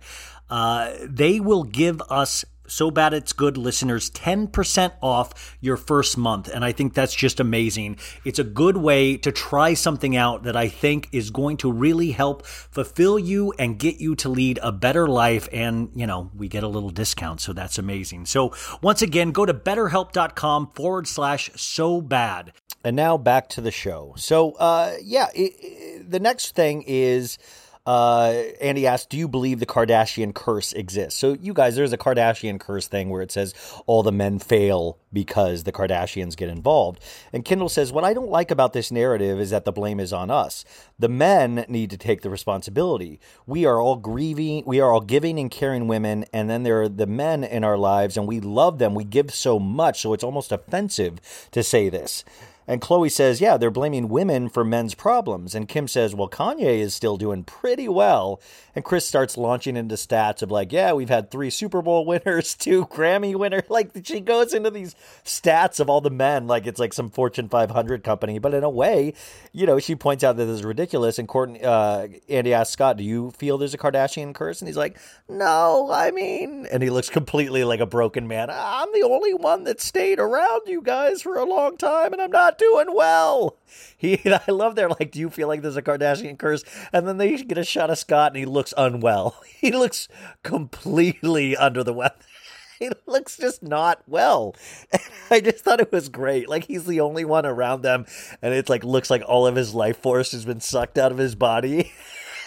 uh, they will give us so bad it's good listeners 10% off your first month. And i think that's just amazing. It's a good way to try something out that i think is going to really help fulfill you and get you to lead a better life. And you know we get a little discount so that's amazing. So once again go to betterhelp.com forward slash so bad. And now back to the show. So uh yeah it, it- the next thing is uh, Andy asked, "Do you believe the Kardashian curse exists?" So, you guys, there's a Kardashian curse thing where it says all the men fail because the Kardashians get involved. And Kendall says, "What I don't like about this narrative is that the blame is on us. The men need to take the responsibility. We are all grieving, we are all giving and caring women, and then there are the men in our lives, and we love them. We give so much, so it's almost offensive to say this." And Khloé says, yeah, they're blaming women for men's problems. And Kim says, well, Kanye is still doing pretty well. And Kris starts launching into stats of like, yeah, we've had three Super Bowl winners, two Grammy winners. Like she goes into these stats of all the men, like it's like some Fortune 500 company. But in a way, you know, she points out that this is ridiculous. And Kourtney, uh, Andy asks Scott, do you feel there's a Kardashian curse? And he's like, no, I mean, and he looks completely like a broken man. I'm the only one that stayed around you guys for a long time, and I'm not doing well. He, I love their like, do you feel like there's a Kardashian curse? And then they get a shot of Scott, and he looks unwell. He looks completely under the weather. He looks just not well. And I just thought it was great. Like he's the only one around them, and it's like looks like all of his life force has been sucked out of his body.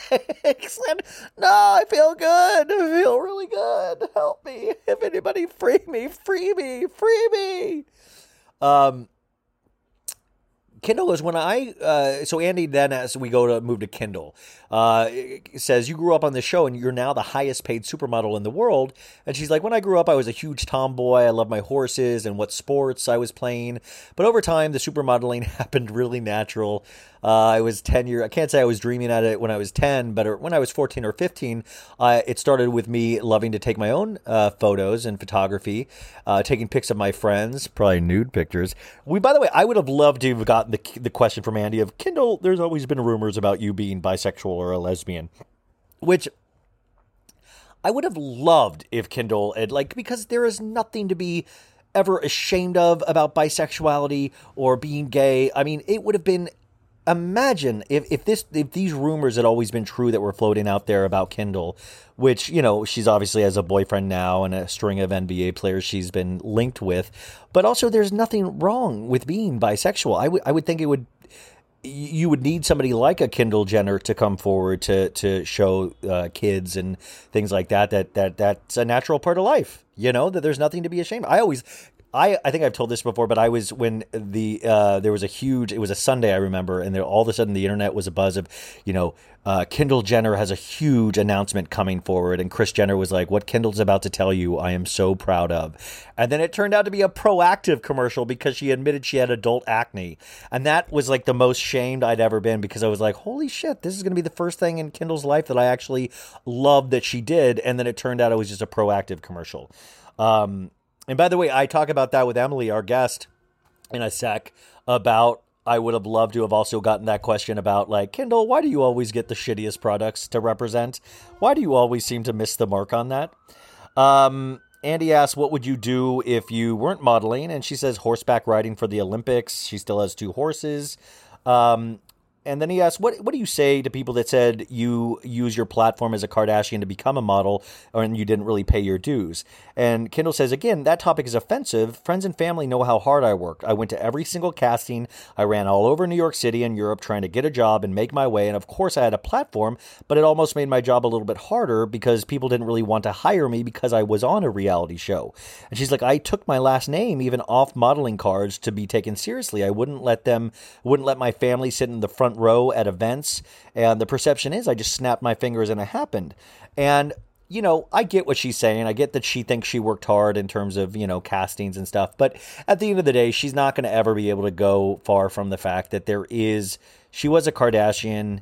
Said, no, I feel good. I feel really good. Help me. If anybody free me, free me, free me. Um, Kendall is when I uh, so Andy then as we go to move to Kendall uh, says you grew up on the show and you're now the highest paid supermodel in the world. And she's like when I grew up I was a huge tomboy. I love my horses and what sports I was playing. But over time the supermodeling happened really natural uh, I was 10 year I can't say I was dreaming at it when I was 10 but when I was 14 or 15 uh, it started with me loving to take my own uh, photos and photography uh, taking pics of my friends probably nude pictures we by the way I would have loved to have gotten the, the question from Andy of Kendall there's always been rumors about you being bisexual or a lesbian which I would have loved if Kendall had like because there is nothing to be ever ashamed of about bisexuality or being gay. I mean, it would have been imagine if, if this if these rumors had always been true that were floating out there about Kendall, which, you know, she's obviously has a boyfriend now and a string of NBA players she's been linked with. But also there's nothing wrong with being bisexual. I would I would think it would you would need somebody like a Kendall Jenner to come forward to to show uh, kids and things like that that that that's a natural part of life. You know that there's nothing to be ashamed. I always. I, I think I've told this before, but I was when the uh, there was a huge it was a Sunday I remember, and there, all of a sudden the internet was a buzz of, you know, uh, Kendall Jenner has a huge announcement coming forward, and Kris Jenner was like, "What Kendall's about to tell you, I am so proud of," and then it turned out to be a proactive commercial because she admitted she had adult acne, and that was like the most shamed I'd ever been because I was like, "Holy shit, this is going to be the first thing in Kendall's life that I actually loved that she did," and then it turned out it was just a proactive commercial. Um, and by the way, I talk about that with Emily, our guest, in a sec about I would have loved to have also gotten that question about like Kendall, why do you always get the shittiest products to represent? Why do you always seem to miss the mark on that? Um, Andy asks, "What would you do if you weren't modeling?" And she says, "Horseback riding for the Olympics." She still has two horses. Um, and then he asks, "What what do you say to people that said you use your platform as a Kardashian to become a model, and you didn't really pay your dues?" And Kendall says, "Again, that topic is offensive. Friends and family know how hard I worked. I went to every single casting. I ran all over New York City and Europe trying to get a job and make my way. And of course, I had a platform, but it almost made my job a little bit harder because people didn't really want to hire me because I was on a reality show." And she's like, "I took my last name even off modeling cards to be taken seriously. I wouldn't let them, wouldn't let my family sit in the front." Row at events and the perception is I just snapped my fingers and it happened. And you know, I get what she's saying. I get that she thinks she worked hard in terms of, you know, castings and stuff. But at the end of the day, she's not going to ever be able to go far from the fact that there is, she was a Kardashian.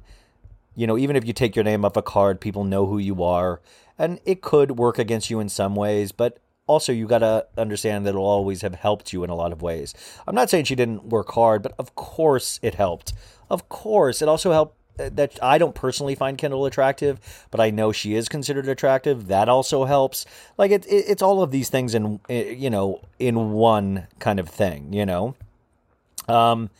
You know, even if you take your name off a card, people know who you are. And it could work against you in some ways, but also you got to understand that it'll always have helped you in a lot of ways. I'm not saying she didn't work hard, but of course it helped. Of course, it also helped uh, that I don't personally find Kendall attractive, but I know she is considered attractive. That also helps. Like it, it it's all of these things in you know in one kind of thing. You know, um,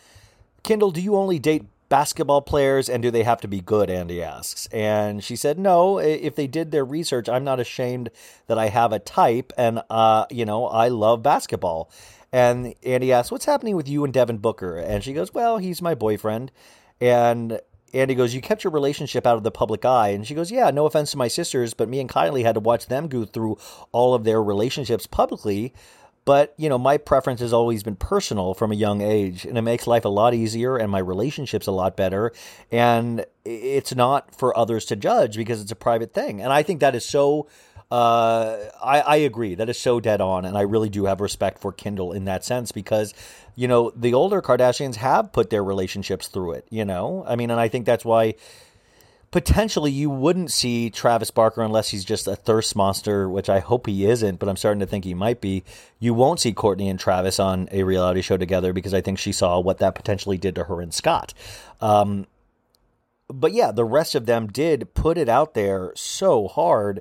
Kendall, do you only date basketball players and do they have to be good? Andy asks, and she said, no. If they did their research, I'm not ashamed that I have a type, and uh, you know, I love basketball. And Andy asks, "What's happening with you and Devin Booker?" And she goes, "Well, he's my boyfriend." And Andy goes, You kept your relationship out of the public eye. And she goes, Yeah, no offense to my sisters, but me and Kylie had to watch them go through all of their relationships publicly. But, you know, my preference has always been personal from a young age, and it makes life a lot easier and my relationships a lot better. And it's not for others to judge because it's a private thing. And I think that is so. Uh, I, I agree. That is so dead on. And I really do have respect for Kendall in that sense because, you know, the older Kardashians have put their relationships through it, you know? I mean, and I think that's why potentially you wouldn't see Travis Barker unless he's just a thirst monster, which I hope he isn't, but I'm starting to think he might be. You won't see Kourtney and Travis on a reality show together because I think she saw what that potentially did to her and Scott. Um, but yeah, the rest of them did put it out there so hard.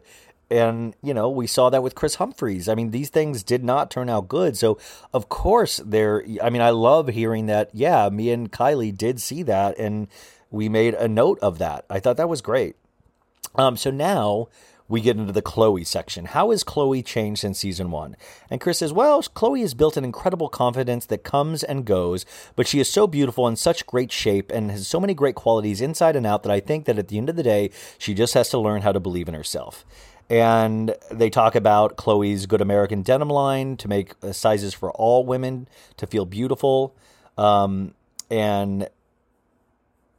And, you know, we saw that with Kris Humphries. I mean, these things did not turn out good. So, of course, there, I mean, I love hearing that, yeah, me and Kylie did see that. And, we made a note of that. I thought that was great. Um, so now we get into the Khloé section. How has Khloé changed since season one? And Kris says, Well, Khloé has built an incredible confidence that comes and goes, but she is so beautiful and such great shape and has so many great qualities inside and out that I think that at the end of the day, she just has to learn how to believe in herself. And they talk about Khloé's Good American denim line to make uh, sizes for all women to feel beautiful. Um, and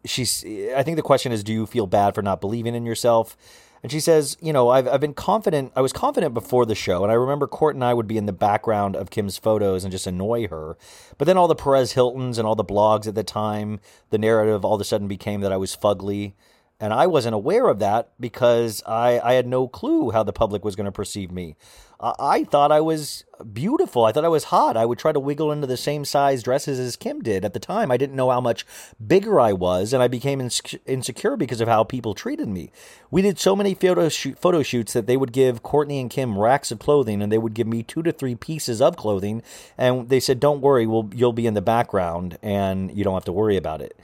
she's I think the question is do you feel bad for not believing in yourself? And she says, you know, I've I've been confident. I was confident before the show, and I remember Kourt and I would be in the background of Kim's photos and just annoy her. But then all the Perez Hiltons and all the blogs at the time, the narrative all of a sudden became that I was fugly. And I wasn't aware of that because I, I had no clue how the public was going to perceive me. I, I thought I was beautiful. I thought I was hot. I would try to wiggle into the same size dresses as Kim did. At the time, I didn't know how much bigger I was, and I became inse- insecure because of how people treated me. We did so many photo, shoot, photo shoots that they would give Kourtney and Kim racks of clothing, and they would give me two to three pieces of clothing. And they said, Don't worry, we'll, you'll be in the background, and you don't have to worry about it.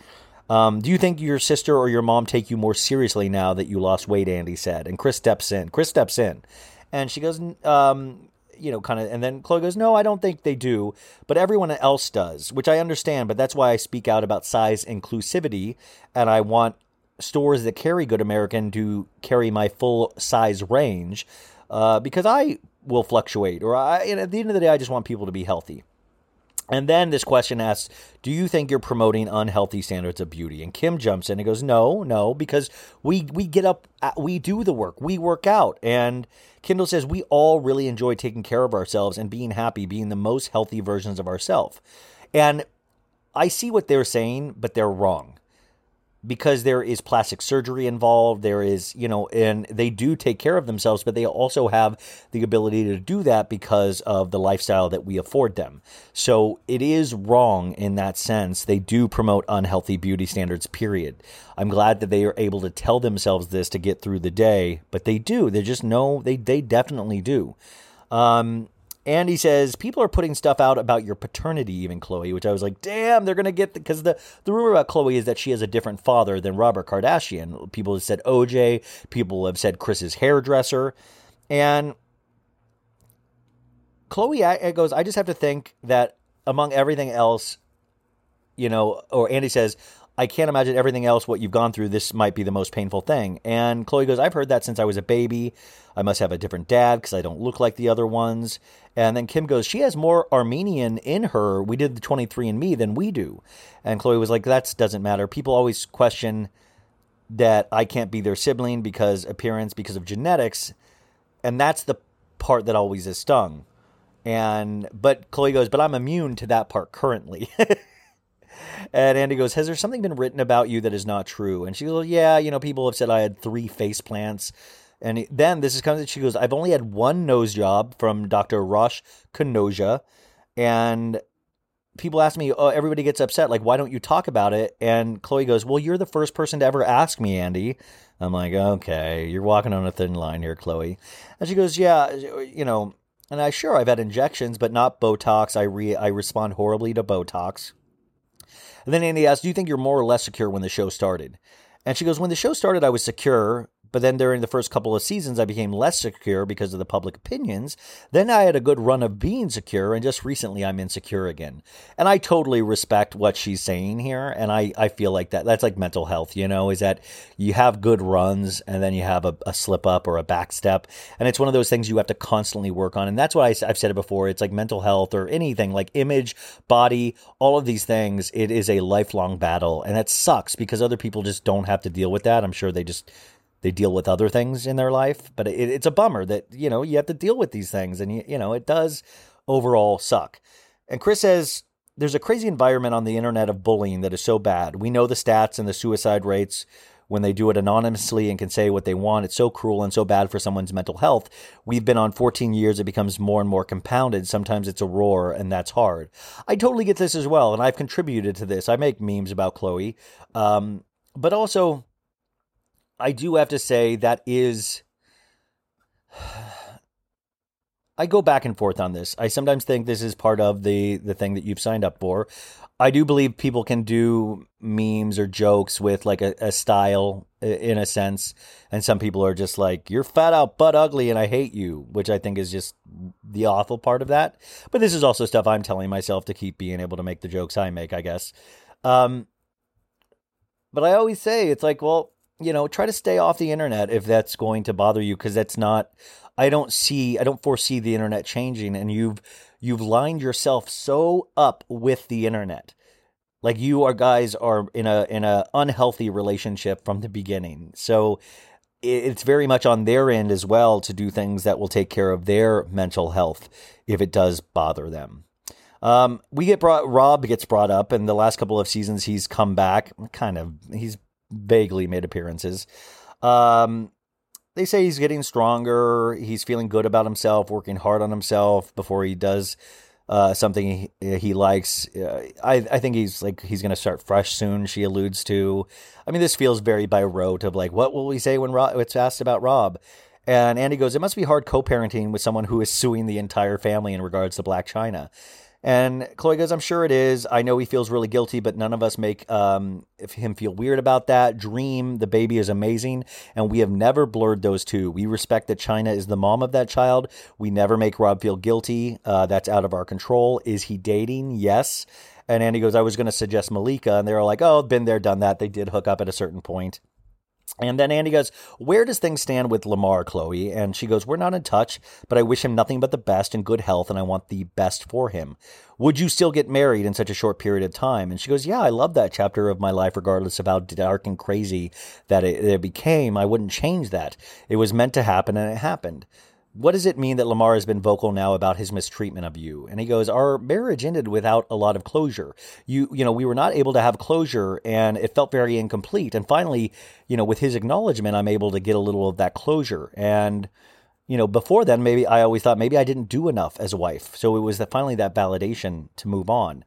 Um, do you think your sister or your mom take you more seriously now that you lost weight? Andy said, and Kris steps in. Kris steps in, and she goes, um, you know, kind of, and then Khloé goes, no, I don't think they do, but everyone else does, which I understand. But that's why I speak out about size inclusivity, and I want stores that carry Good American to carry my full size range, uh, because I will fluctuate, or I, at the end of the day, I just want people to be healthy. And then this question asks, Do you think you're promoting unhealthy standards of beauty? And Kim jumps in and goes, No, no, because we we get up, uh, we do the work, we work out. And Kendall says, We all really enjoy taking care of ourselves and being happy, being the most healthy versions of ourselves. And I see what they're saying, but they're wrong because there is plastic surgery involved there is you know and they do take care of themselves but they also have the ability to do that because of the lifestyle that we afford them. So it is wrong in that sense. They do promote unhealthy beauty standards period. I'm glad that they are able to tell themselves this to get through the day but they do. They just know they they definitely do. Um and he says people are putting stuff out about your paternity, even Khloé, which I was like, damn, they're gonna get because the, the rumor about Khloé is that she has a different father than Robert Kardashian. People have said OJ, people have said Kris's hairdresser, and Khloé I- goes, I just have to think that among everything else, you know, or Andy says, I can't imagine everything else what you've gone through. This might be the most painful thing. And Khloé goes, I've heard that since I was a baby. I must have a different dad because I don't look like the other ones. And then Kim goes, she has more Armenian in her. We did the 23andMe than we do. And Khloé was like, that doesn't matter. People always question that I can't be their sibling because appearance, because of genetics. And that's the part that always is stung. And, but Khloé goes, but I'm immune to that part currently. And Andy goes, Has there something been written about you that is not true? And she goes, Yeah, you know, people have said I had three face plants. And then this is comes, she goes, I've only had one nose job from Dr. Raj Kanodia. And people ask me, Oh, everybody gets upset. Like, why don't you talk about it? And Khloé goes, Well, you're the first person to ever ask me, Andy. I'm like, Okay, you're walking on a thin line here, Khloé. And she goes, Yeah, you know, and I sure I've had injections, but not Botox. I re I respond horribly to Botox. And then Andy asks, Do you think you're more or less secure when the show started? And she goes, When the show started, I was secure, but then during the first couple of seasons, I became less secure because of the public opinions. Then I had a good run of being secure, and just recently I'm insecure again. And I totally respect what she's saying here, and I, I feel like that. That's like mental health, you know, is that you have good runs and then you have a, a slip up or a back step. And it's one of those things you have to constantly work on. And that's why I've said it before. It's like mental health or anything like image, body, all of these things. It is a lifelong battle. And that sucks because other people just don't have to deal with that. I'm sure they just they deal with other things in their life but it, it's a bummer that you know you have to deal with these things and you, you know it does overall suck. And kris says there's a crazy environment on the internet of bullying that is so bad. We know the stats and the suicide rates when they do it anonymously and can say what they want. It's so cruel and so bad for someone's mental health. We've been on 14 years it becomes more and more compounded. Sometimes it's a roar and that's hard. I totally get this as well and i've contributed to this. I make memes about khloé um, but also I do have to say that is. I go back and forth on this. I sometimes think this is part of the the thing that you've signed up for. I do believe people can do memes or jokes with like a, a style in a sense, and some people are just like you're fat out butt ugly and I hate you, which I think is just the awful part of that. But this is also stuff I'm telling myself to keep being able to make the jokes I make, I guess. Um, but I always say it's like, well, you know, try to stay off the internet if that's going to bother you because that's not I don't see I don't foresee the internet changing and you've you've lined yourself so up with the internet. Like you are guys are in a in a unhealthy relationship from the beginning. So it's very much on their end as well to do things that will take care of their mental health if it does bother them. Um, we get brought Rob gets brought up in the last couple of seasons he's come back kind of he's vaguely made appearances. Um, they say he's getting stronger. He's feeling good about himself, working hard on himself before he does uh, something he, he likes. Uh, I, I think he's like he's going to start fresh soon. She alludes to. I mean, this feels very by rote of like, what will we say when Rob, it's asked about Rob? And Andy goes, it must be hard co-parenting with someone who is suing the entire family in regards to Blac Chyna. And Khloé goes, I'm sure it is. I know he feels really guilty, but none of us make um, him feel weird about that. Dream, the baby is amazing, and we have never blurred those two. We respect that Chyna is the mom of that child. We never make Rob feel guilty. Uh, that's out of our control. Is he dating? Yes. And Andy goes, I was going to suggest Malika, and they were like, oh, been there, done that. They did hook up at a certain point. And then Andy goes, Where does things stand with Lamar, Khloé? And she goes, We're not in touch, but I wish him nothing but the best and good health, and I want the best for him. Would you still get married in such a short period of time? And she goes, Yeah, I love that chapter of my life, regardless of how dark and crazy that it, it became. I wouldn't change that. It was meant to happen, and it happened what does it mean that Lamar has been vocal now about his mistreatment of you? And he goes, our marriage ended without a lot of closure. You, you know, we were not able to have closure and it felt very incomplete. And finally, you know, with his acknowledgement, I'm able to get a little of that closure. And, you know, before then, maybe I always thought maybe I didn't do enough as a wife. So it was that finally that validation to move on.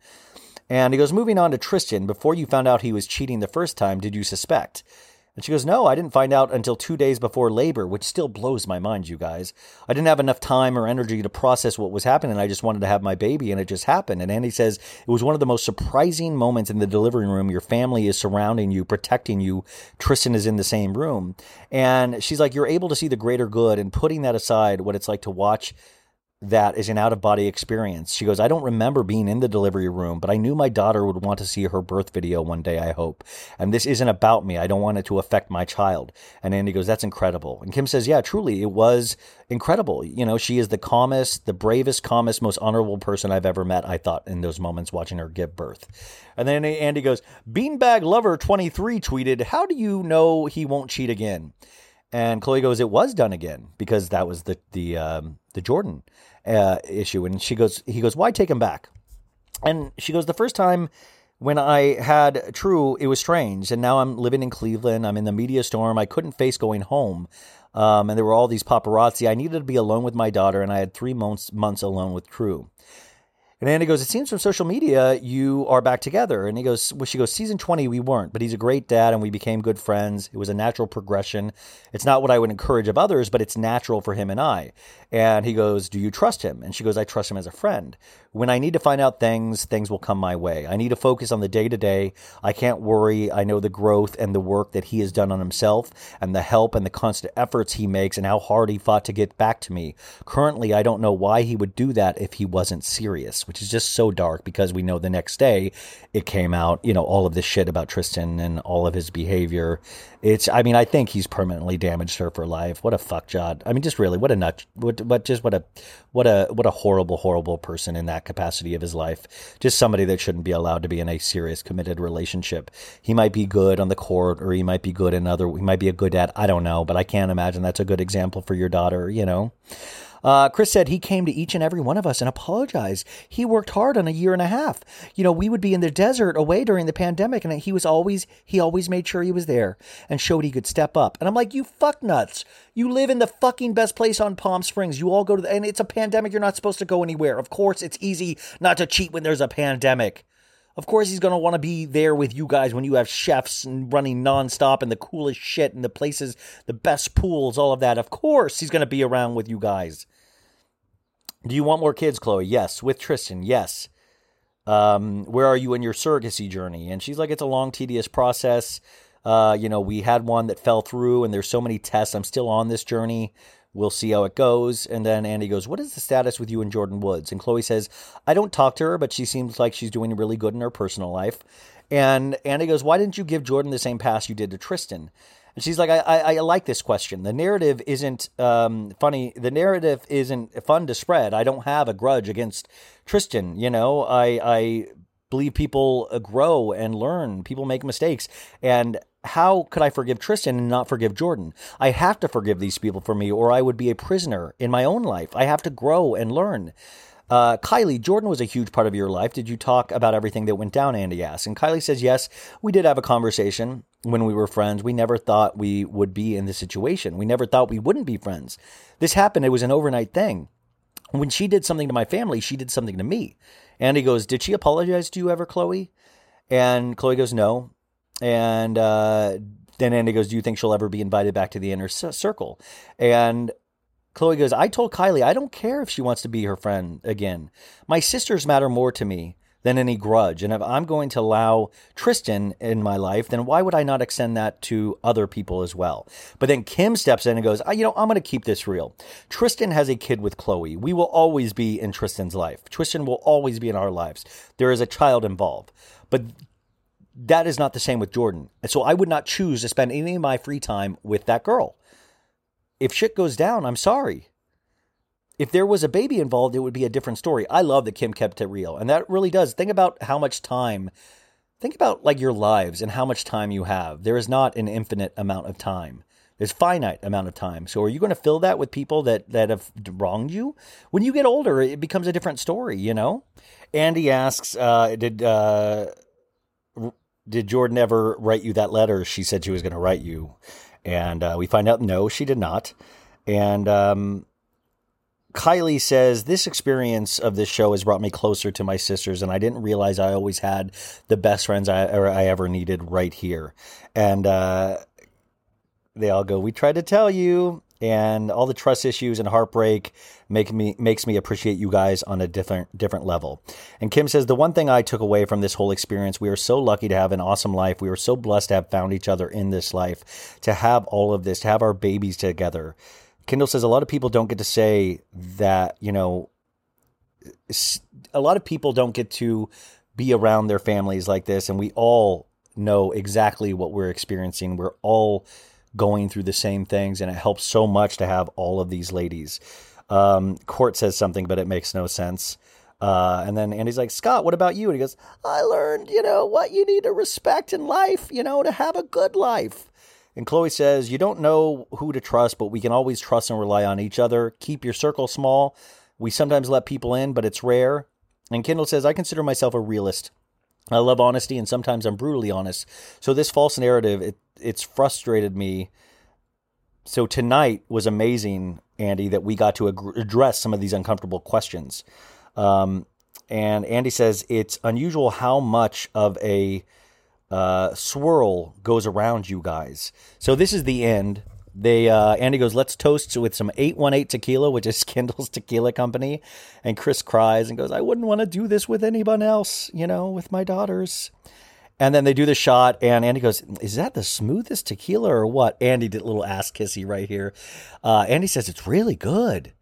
And he goes, moving on to Tristan, before you found out he was cheating the first time, did you suspect? And she goes, No, I didn't find out until two days before labor, which still blows my mind, you guys. I didn't have enough time or energy to process what was happening. I just wanted to have my baby, and it just happened. And Andy says, It was one of the most surprising moments in the delivery room. Your family is surrounding you, protecting you. Tristan is in the same room. And she's like, You're able to see the greater good, and putting that aside, what it's like to watch that is an out of body experience. She goes, I don't remember being in the delivery room, but I knew my daughter would want to see her birth video one day, I hope. And this isn't about me. I don't want it to affect my child. And Andy goes, That's incredible. And Kim says, Yeah, truly, it was incredible. You know, she is the calmest, the bravest, calmest, most honorable person I've ever met, I thought, in those moments watching her give birth. And then Andy goes, Beanbag Lover 23 tweeted, How do you know he won't cheat again? And Khloé goes, "It was done again because that was the the um, the Jordyn uh, issue." And she goes, "He goes, why take him back?" And she goes, "The first time when I had True, it was strange, and now I'm living in Cleveland. I'm in the media storm. I couldn't face going home." Um, and there were all these paparazzi. I needed to be alone with my daughter, and I had three months months alone with True. And Andy goes, It seems from social media you are back together. And he goes, Well, she goes, Season 20, we weren't, but he's a great dad and we became good friends. It was a natural progression. It's not what I would encourage of others, but it's natural for him and I. And he goes, Do you trust him? And she goes, I trust him as a friend. When I need to find out things, things will come my way. I need to focus on the day to day. I can't worry. I know the growth and the work that he has done on himself and the help and the constant efforts he makes and how hard he fought to get back to me. Currently, I don't know why he would do that if he wasn't serious, which is just so dark because we know the next day it came out, you know, all of this shit about Tristan and all of his behavior. It's, I mean, I think he's permanently damaged her for life. What a fuck job. I mean, just really, what a nut, what, what, just what a, what a, what a horrible, horrible person in that capacity of his life. Just somebody that shouldn't be allowed to be in a serious, committed relationship. He might be good on the court, or he might be good in other. He might be a good dad. I don't know, but I can't imagine that's a good example for your daughter. You know. Uh, Kris said he came to each and every one of us and apologized. He worked hard on a year and a half. You know, we would be in the desert away during the pandemic, and he was always he always made sure he was there and showed he could step up. And I'm like, you fuck nuts. You live in the fucking best place on Palm Springs. You all go to the, and it's a pandemic. You're not supposed to go anywhere. Of course, it's easy not to cheat when there's a pandemic. Of course, he's going to want to be there with you guys when you have chefs and running nonstop and the coolest shit and the places, the best pools, all of that. Of course, he's going to be around with you guys. Do you want more kids, Khloé? Yes. With Tristan? Yes. Um, where are you in your surrogacy journey? And she's like, it's a long, tedious process. Uh, you know, we had one that fell through, and there's so many tests. I'm still on this journey. We'll see how it goes. And then Andy goes, What is the status with you and Jordyn Woods? And Khloé says, I don't talk to her, but she seems like she's doing really good in her personal life. And Andy goes, Why didn't you give Jordyn the same pass you did to Tristan? And she's like, I, I, I like this question. The narrative isn't um, funny. The narrative isn't fun to spread. I don't have a grudge against Tristan. You know, I, I believe people grow and learn. People make mistakes. And how could I forgive Tristan and not forgive Jordyn? I have to forgive these people for me, or I would be a prisoner in my own life. I have to grow and learn. Uh, Kylie, Jordyn was a huge part of your life. Did you talk about everything that went down? Andy asked. And Kylie says, Yes, we did have a conversation when we were friends. We never thought we would be in this situation. We never thought we wouldn't be friends. This happened. It was an overnight thing. When she did something to my family, she did something to me. Andy goes, Did she apologize to you ever, Khloé? And Khloé goes, No. And uh, then Andy goes, Do you think she'll ever be invited back to the inner circle? And Khloé goes, I told Kylie, I don't care if she wants to be her friend again. My sisters matter more to me than any grudge. And if I'm going to allow Tristan in my life, then why would I not extend that to other people as well? But then Kim steps in and goes, "Ah, You know, I'm going to keep this real. Tristan has a kid with Khloé. We will always be in Tristan's life. Tristan will always be in our lives. There is a child involved. But that is not the same with Jordyn. And so I would not choose to spend any of my free time with that girl. If shit goes down, I'm sorry. If there was a baby involved, it would be a different story. I love that Kim kept it real. And that really does. Think about how much time, think about like your lives and how much time you have. There is not an infinite amount of time. There's finite amount of time. So are you going to fill that with people that that have wronged you? When you get older, it becomes a different story, you know? Andy asks, uh, did uh, did Jordyn ever write you that letter she said she was going to write you? And uh, we find out no, she did not. And um, Kylie says, This experience of this show has brought me closer to my sisters, and I didn't realize I always had the best friends I, I ever needed right here. And uh, they all go, We tried to tell you. And all the trust issues and heartbreak make me makes me appreciate you guys on a different different level. And Kim says the one thing I took away from this whole experience, we are so lucky to have an awesome life. We are so blessed to have found each other in this life, to have all of this, to have our babies together. Kendall says a lot of people don't get to say that, you know, a lot of people don't get to be around their families like this, and we all know exactly what we're experiencing. We're all going through the same things, and it helps so much to have all of these ladies. Um, Kourt says something, but it makes no sense. Uh, and then Andy's like, Scott, what about you? And he goes, I learned, you know, what you need to respect in life, you know, to have a good life. And Khloé says, You don't know who to trust, but we can always trust and rely on each other. Keep your circle small. We sometimes let people in, but it's rare. And Kendall says, I consider myself a realist. I love honesty, and sometimes I'm brutally honest. So this false narrative, it, it's frustrated me. So tonight was amazing, Andy, that we got to ag- address some of these uncomfortable questions. Um, and Andy says it's unusual how much of a uh, swirl goes around you guys. So this is the end. they uh, Andy goes, "Let's toast with some 818 tequila, which is Kendall's tequila company." And Kris cries and goes, "I wouldn't want to do this with anyone else, you know, with my daughters." And then they do the shot, and Andy goes, "Is that the smoothest tequila or what?" Andy did a little ass kissy right here. Uh, Andy says it's really good.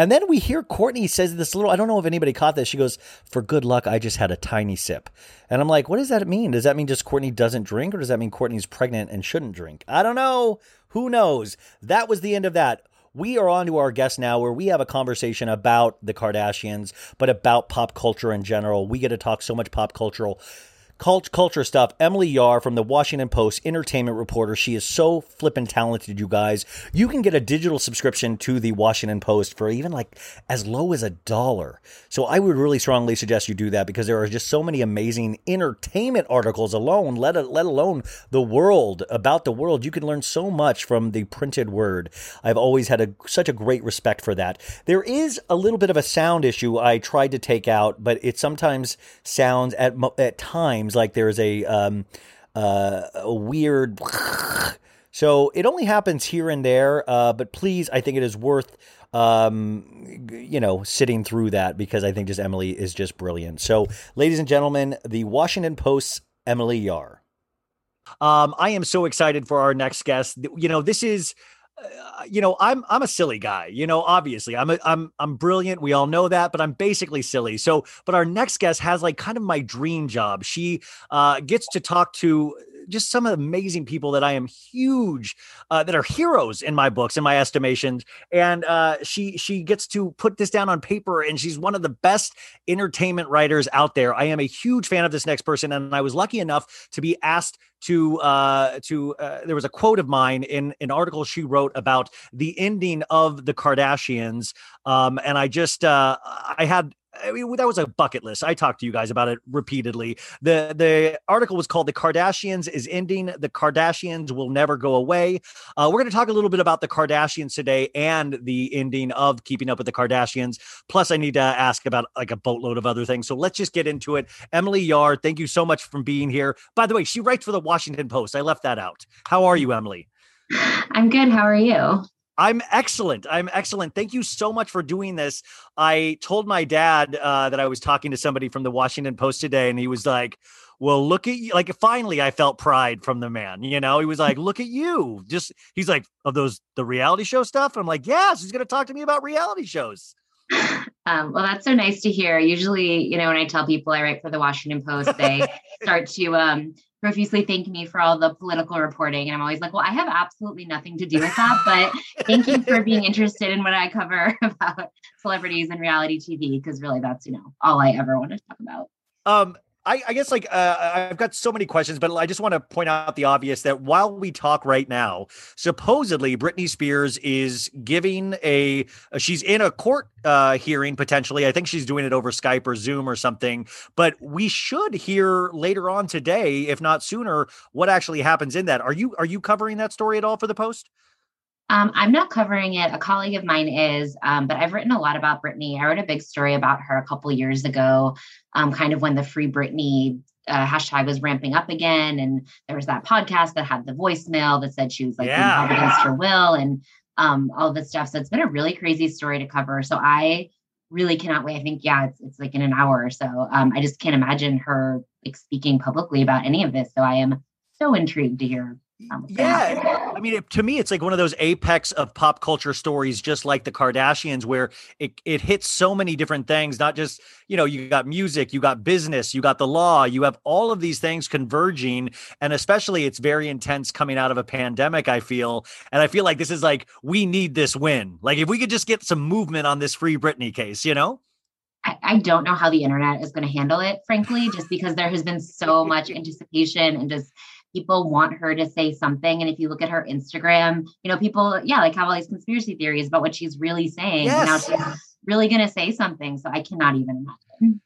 And then we hear Kourtney says this little, I don't know if anybody caught this. She goes, For good luck, I just had a tiny sip. And I'm like, What does that mean? Does that mean just Kourtney doesn't drink, or does that mean Kourtney's pregnant and shouldn't drink? I don't know. Who knows? That was the end of that. We are on to our guest now where we have a conversation about the Kardashians, but about pop culture in general. We get to talk so much pop cultural cult culture stuff. Emily Yahr from the Washington Post, entertainment reporter. She is so flippin' talented, you guys. You can get a digital subscription to the Washington Post for even like as low as a dollar. So I would really strongly suggest you do that because there are just so many amazing entertainment articles alone, let, let alone the world, about the world. You can learn so much from the printed word. I've always had a, such a great respect for that. There is a little bit of a sound issue I tried to take out, but it sometimes sounds at, at times like there's a um, uh, a weird. So it only happens here and there, uh, but please, I think it is worth um, you know sitting through that because I think just Emily is just brilliant. So, ladies and gentlemen, the Washington Post's Emily Yahr. Um, I am so excited for our next guest. You know, this is you know, I'm I'm a silly guy. You know, obviously, I'm a, I'm I'm brilliant. We all know that, but I'm basically silly. So, but our next guest has like kind of my dream job. She uh, gets to talk to just some amazing people that I am huge, uh, that are heroes in my books, in my estimations. And uh, she she gets to put this down on paper, and she's one of the best entertainment writers out there. I am a huge fan of this next person, and I was lucky enough to be asked to uh to uh, there was a quote of mine in an article she wrote about the ending of the Kardashians um and I just uh I had I mean, that was a bucket list. I talked to you guys about it repeatedly. The the article was called "The Kardashians is ending. The Kardashians will never go away." Uh, we're going to talk a little bit about the Kardashians today and the ending of Keeping Up with the Kardashians. Plus, I need to ask about like a boatload of other things. So let's just get into it. Emily Yahr, thank you so much for being here. By the way, she writes for the Washington Post. I left that out. How are you, Emily? I'm good. How are you? I'm excellent. I'm excellent. Thank you so much for doing this. I told my dad uh, that I was talking to somebody from the Washington Post today, and he was like, "Well, look at you!" Like, finally, I felt pride from the man. You know, he was like, "Look at you!" Just he's like, "Of those the reality show stuff." I'm like, "Yes." He's going to talk to me about reality shows. Um, well, that's so nice to hear. Usually, you know, when I tell people I write for the Washington Post, they start to um, profusely thank me for all the political reporting. And I'm always like, well, I have absolutely nothing to do with that. But thank you for being interested in what I cover about celebrities and reality TV, because really that's, you know, all I ever want to talk about. Um, I, I guess like uh, I've got so many questions, but I just want to point out the obvious that while we talk right now, supposedly Britney Spears is giving a she's in a court uh, hearing potentially. I think she's doing it over Skype or Zoom or something. But we should hear later on today, if not sooner, what actually happens in that. Are you are you covering that story at all for the Post? Um, I'm not covering it. A colleague of mine is, um, but I've written a lot about Britney. I wrote a big story about her a couple years ago, um, kind of when the Free Britney uh, hashtag was ramping up again, and there was that podcast that had the voicemail that said she was like being Yeah. held against her will, and um, all this stuff. So it's been a really crazy story to cover. So I really cannot wait. I think yeah, it's it's like in an hour or so. Um, I just can't imagine her like speaking publicly about any of this. So I am so intrigued to hear. What's gonna happen. Yeah, I mean, it, to me, it's like one of those apex of pop culture stories, just like the Kardashians, where it it hits so many different things. Not just you know, you got music, you got business, you got the law, you have all of these things converging, and especially it's very intense coming out of a pandemic. I feel, and I feel like this is like we need this win. Like if we could just get some movement on this Free Britney case, you know. I, I don't know how the internet is going to handle it, frankly, just because there has been so much anticipation and just people want her to say something. And if you look at her Instagram, you know, people, yeah, like have all these conspiracy theories about what she's really saying. And Now she's really going to say something. So I cannot even imagine.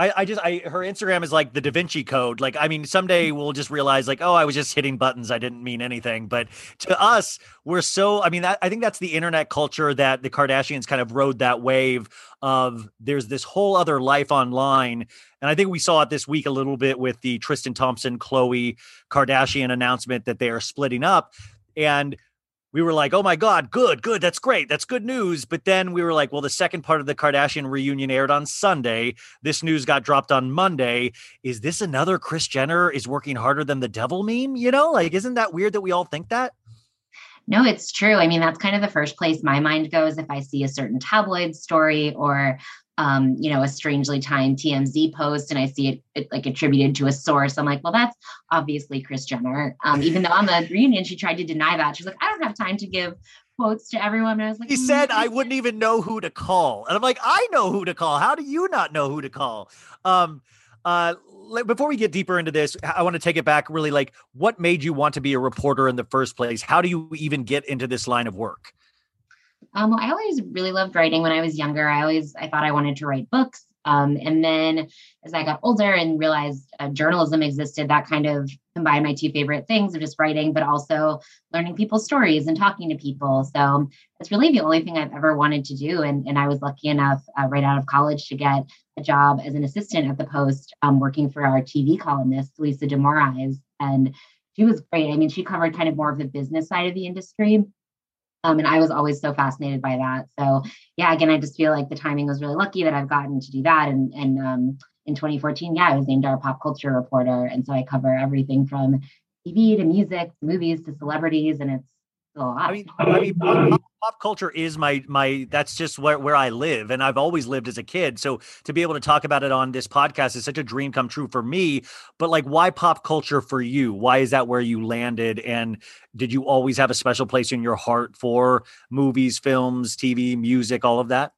I, I just I her Instagram is like the Da Vinci Code. Like I mean, someday we'll just realize like, oh, I was just hitting buttons. I didn't mean anything. But to us, we're so. I mean, that, I think that's the internet culture that the Kardashians kind of rode that wave of. There's this whole other life online, and I think we saw it this week a little bit with the Tristan Thompson, Khloé Kardashian announcement that they are splitting up, and we were like, oh my God, good, good, that's great, that's good news. But then we were like, well, the second part of the Kardashian reunion aired on Sunday. This news got dropped on Monday. Is this another Kris Jenner is working harder than the devil meme? You know, like, isn't that weird that we all think that? No, it's true. I mean, that's kind of the first place my mind goes if I see a certain tabloid story or, um, you know, a strangely timed TMZ post and I see it, it, like attributed to a source. I'm like, well, that's obviously Kris Jenner. Um, even though on the reunion, she tried to deny that. She's like, I don't have time to give quotes to everyone. And I was like, He "Mm, said I wouldn't even know who to call. And I'm like, I know who to call. How do you not know who to call? Um, uh, before we get deeper into this, I want to take it back really like what made you want to be a reporter in the first place? How do you even get into this line of work? Um, well, I always really loved writing when I was younger. I always I thought I wanted to write books. Um, and then as I got older and realized uh, journalism existed, that kind of combined my two favorite things of just writing, but also learning people's stories and talking to people. So it's really the only thing I've ever wanted to do. And, and I was lucky enough uh, right out of college to get a job as an assistant at the Post, um, working for our TV columnist, Lisa de Moraes. And she was great. I mean, she covered kind of more of the business side of the industry. Um, and I was always so fascinated by that. So yeah, again, I just feel like the timing was really lucky that I've gotten to do that. And and um, in 2014, yeah, I was named our pop culture reporter, and so I cover everything from TV to music movies to celebrities, and it's. I mean, I mean, pop, pop culture is my my. That's just where where I live, and I've always lived as a kid. So to be able to talk about it on this podcast is such a dream come true for me. But like, why pop culture for you? Why is that where you landed? And did you always have a special place in your heart for movies, films, TV, music, all of that?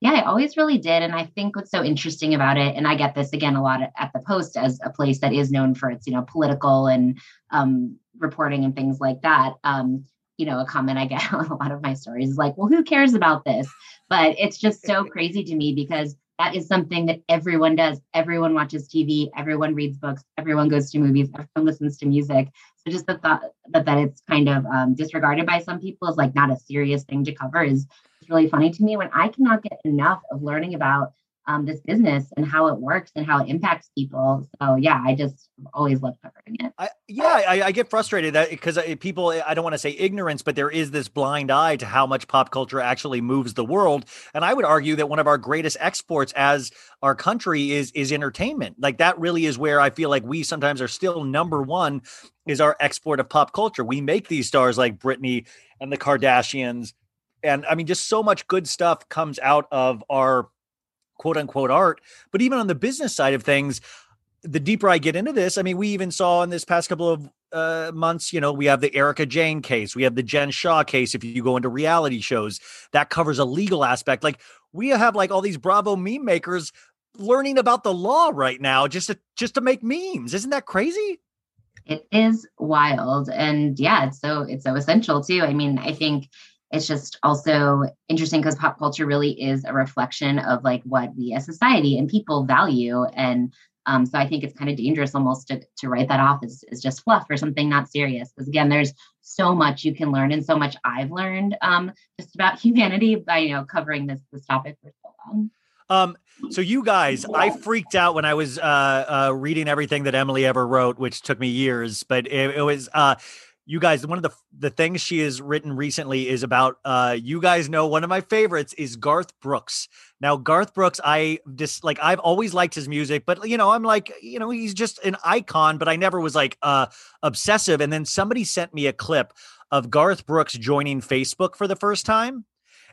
Yeah, I always really did. And I think what's so interesting about it, and I get this again a lot at, at the Post as a place that is known for its, you know, political and um, reporting and things like that. Um, you know, a comment I get on a lot of my stories is like, well, who cares about this? But it's just so crazy to me because that is something that everyone does. Everyone watches TV, everyone reads books, everyone goes to movies, everyone listens to music. So just the thought that, that it's kind of um, disregarded by some people is like not a serious thing to cover is really funny to me when I cannot get enough of learning about um, this business and how it works and how it impacts people. So yeah, I just always love covering it. I, yeah, I, I get frustrated because people, I don't want to say ignorance, but there is this blind eye to how much pop culture actually moves the world. And I would argue that one of our greatest exports as our country is is entertainment. Like that really is where I feel like we sometimes are still number one is our export of pop culture. We make these stars like Britney and the Kardashians. And I mean, just so much good stuff comes out of our quote unquote art. But even on the business side of things, the deeper I get into this, I mean, we even saw in this past couple of uh, months, you know, we have the Erika Jayne case, we have the Jen Shah case. If you go into reality shows, that covers a legal aspect. Like we have like all these Bravo meme makers learning about the law right now just to just to make memes. Isn't that crazy? It is wild. And yeah, it's so it's so essential too. I mean, I think it's just also interesting because pop culture really is a reflection of like what we as society and people value. And um, so I think it's kind of dangerous almost to, to write that off as, as just fluff or something not serious. Because again, there's so much you can learn and so much I've learned um, just about humanity by you know covering this this topic for so long. Um, so you guys, I freaked out when I was uh, uh, reading everything that Emily ever wrote, which took me years, but it, it was uh, you guys. One of the the things she has written recently is about uh, you guys know one of my favorites is Garth Brooks. Now Garth Brooks, I just like I've always liked his music, but you know I'm like you know he's just an icon, but I never was like uh, obsessive. And then somebody sent me a clip of Garth Brooks joining Facebook for the first time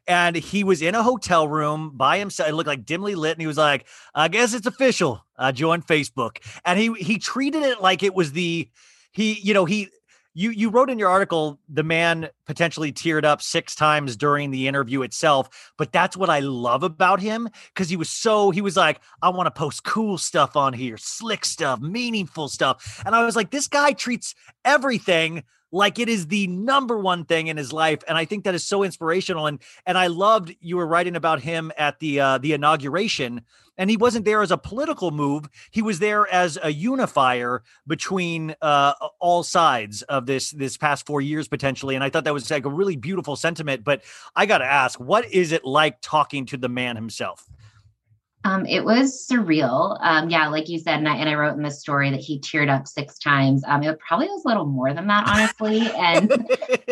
and he was in a hotel room by himself. It looked like dimly lit, and he was like, "I guess it's official. I joined Facebook." And he he treated it like it was the he you know he you you wrote in your article the man potentially teared up six times during the interview itself but that's what i love about him because he was so he was like i want to post cool stuff on here slick stuff meaningful stuff and i was like this guy treats everything like it is the number one thing in his life and i think that is so inspirational and and i loved you were writing about him at the uh the inauguration and he wasn't there as a political move he was there as a unifier between uh all sides of this this past 4 years potentially and i thought that was like a really beautiful sentiment but i got to ask what is it like talking to the man himself Um, it was surreal. Um, yeah, like you said, and I, and I wrote in the story that he teared up six times. Um, it probably was a little more than that, honestly. and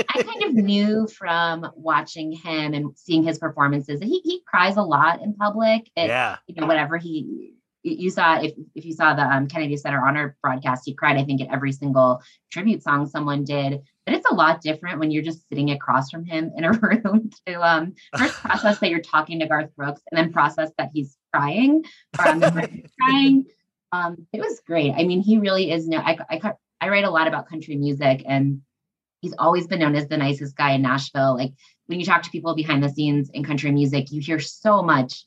I kind of knew from watching him and seeing his performances that he he cries a lot in public. It, yeah. You know, whatever he you saw if if you saw the um, Kennedy Center Honor broadcast, he cried. I think at every single tribute song someone did. But it's a lot different when you're just sitting across from him in a room to um, first process that you're talking to Garth Brooks and then process that he's crying or on the crying. Um, it was great. I mean, he really is. No, I, I I write a lot about country music, and he's always been known as the nicest guy in Nashville. Like when you talk to people behind the scenes in country music, you hear so much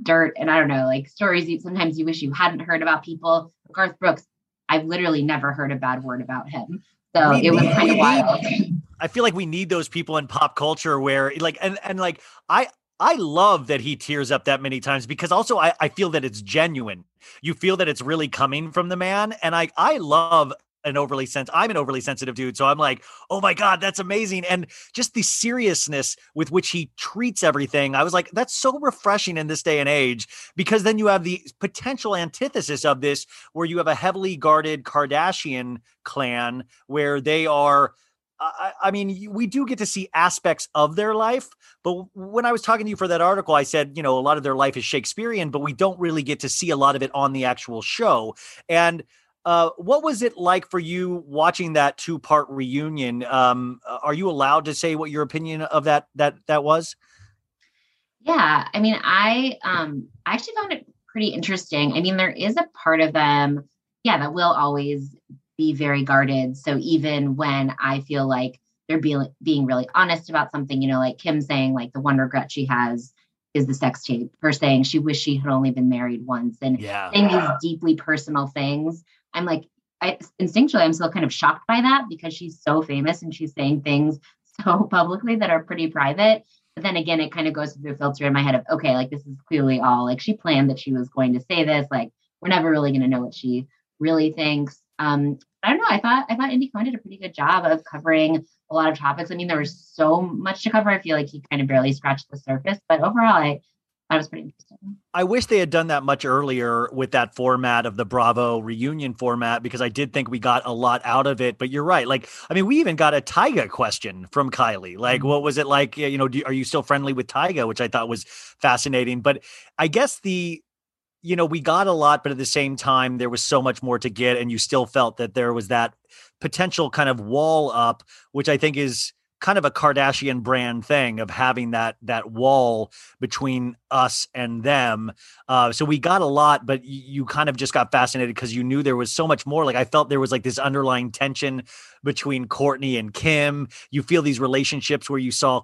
dirt and I don't know, like stories you sometimes you wish you hadn't heard about people. Garth Brooks, I've literally never heard a bad word about him. So We it was kind of wild. I feel like we need those people in pop culture where like and and like I I love that he tears up that many times because also I, I feel that it's genuine. You feel that it's really coming from the man. And I I love an overly sensitive. I'm an overly sensitive dude. So I'm like, oh my God, that's amazing. And just the seriousness with which he treats everything. I was like, that's so refreshing in this day and age, because then you have the potential antithesis of this, where you have a heavily guarded Kardashian clan where they are I, I mean, we do get to see aspects of their life, but when I was talking to you for that article, I said, you know, a lot of their life is Shakespearean, but we don't really get to see a lot of it on the actual show. And uh, what was it like for you watching that two-part reunion? Um, uh, are you allowed to say what your opinion of that that that was? Yeah, I mean, I um I actually found it pretty interesting. I mean, there is a part of them, yeah, that will always be very guarded. So even when I feel like they're being being really honest about something, you know, like Kim saying like the one regret she has is the sex tape, her saying she wished she had only been married once and Yeah, saying these deeply personal things. I'm like, I instinctually I'm still kind of shocked by that because she's so famous and she's saying things so publicly that are pretty private. But then again, it kind of goes through a filter in my head of, okay, like this is clearly all like she planned that she was going to say this. Like we're never really going to know what she really thinks. Um, I don't know. I thought I thought Andy Cohen did a pretty good job of covering a lot of topics. I mean, there was so much to cover. I feel like he kind of barely scratched the surface, but overall, I it was pretty interesting. I wish they had done that much earlier with that format of the Bravo reunion format because I did think we got a lot out of it. But you're right. Like, I mean, we even got a Tyga question from Kylie. Like, mm-hmm. what was it like? You know, do, are you still friendly with Tyga? Which I thought was fascinating. But I guess the, you know, we got a lot, but at the same time, there was so much more to get. And you still felt that there was that potential kind of wall up, which I think is kind of a Kardashian brand thing of having that that wall between us and them. Uh, so we got a lot, but you kind of just got fascinated because you knew there was so much more. Like I felt there was like this underlying tension between Kourtney and Kim. You feel these relationships where you saw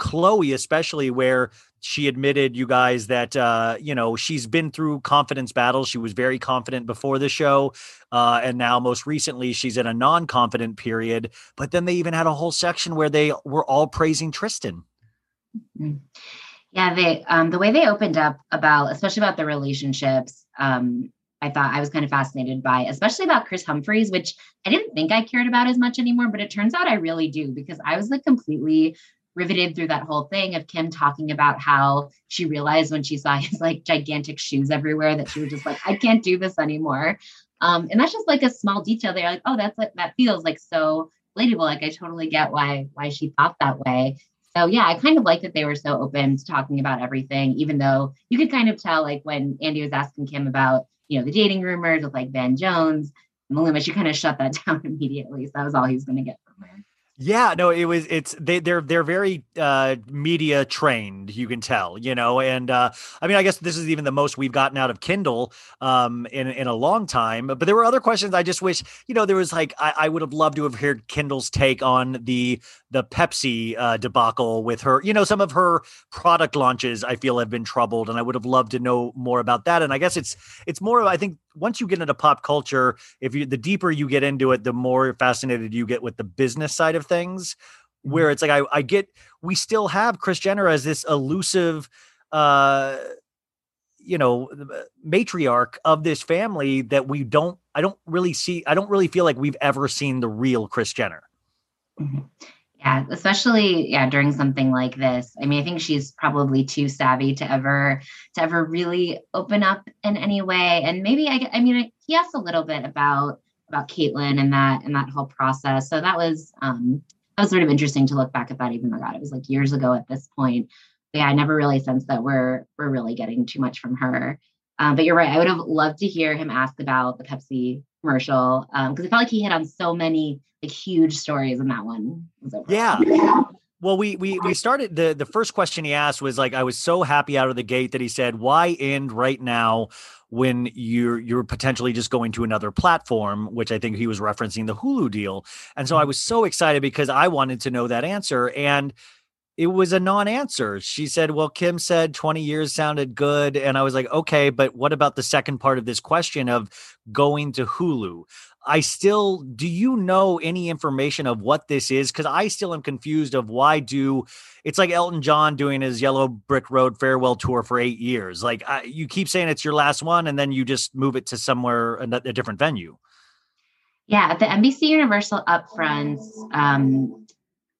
Khloé, especially where she admitted you guys that uh you know she's been through confidence battles. She was very confident before the show uh and now most recently she's in a non-confident period. But then they even had a whole section where they were all praising tristan. Yeah, they um the way they opened up about especially about the relationships, um, I thought I was kind of fascinated by, especially about Kris Humphries, which I didn't think I cared about as much anymore, but it turns out I really do because I was like completely riveted through that whole thing of Kim talking about how she realized when she saw his like gigantic shoes everywhere that she was just like, I can't do this anymore. Um, and that's just like a small detail there, like, oh, that's like that feels like so relatable. Like I totally get why why she thought that way. So yeah, I kind of like that they were so open to talking about everything, even though you could kind of tell, like when Andy was asking Kim about, you know, the dating rumors with like Van Jones, Maluma, she kind of shut that down immediately. So that was all he was going to get from her. Yeah, no, it was it's they they're they're very uh media trained, you can tell, you know, and uh I mean I guess this is even the most we've gotten out of Kendall um in in a long time. But there were other questions I just wish, you know, there was like I, I would have loved to have heard Kendall's take on the the Pepsi uh debacle with her, you know, some of her product launches I feel have been troubled and I would have loved to know more about that. And I guess it's it's more of I think once you get into pop culture, if you the deeper you get into it, the more fascinated you get with the business side of things. Where it's like I, I get we still have Kris Jenner as this elusive uh you know matriarch of this family that we don't I don't really see I don't really feel like we've ever seen the real Kris Jenner. Yeah, especially yeah during something like this. I mean, I think she's probably too savvy to ever to ever really open up in any way. And maybe I, I mean, he asked a little bit about about Caitlyn and that and that whole process. So that was um that was sort of interesting to look back at that. Even though God, it was like years ago at this point. But yeah, I never really sensed that we're we're really getting too much from her. Um, but you're right. I would have loved to hear him ask about the Pepsi commercial um, because I felt like he hit on so many like huge stories in that one. Over. Yeah. Well, we we we started the the first question he asked was like I was so happy out of the gate that he said, "Why end right now when you're you're potentially just going to another platform?" Which I think he was referencing the Hulu deal. And so I mm-hmm. was so excited because I wanted to know that answer and it was a non-answer. She said, "Well, Kim said 20 years sounded good." And I was like, "Okay, but what about the second part of this question of going to Hulu?" I still do you know any information of what this is cuz I still am confused of why do it's like Elton John doing his Yellow Brick Road farewell tour for 8 years. Like I, you keep saying it's your last one and then you just move it to somewhere a, different venue. Yeah, at the NBC Universal upfronts, um,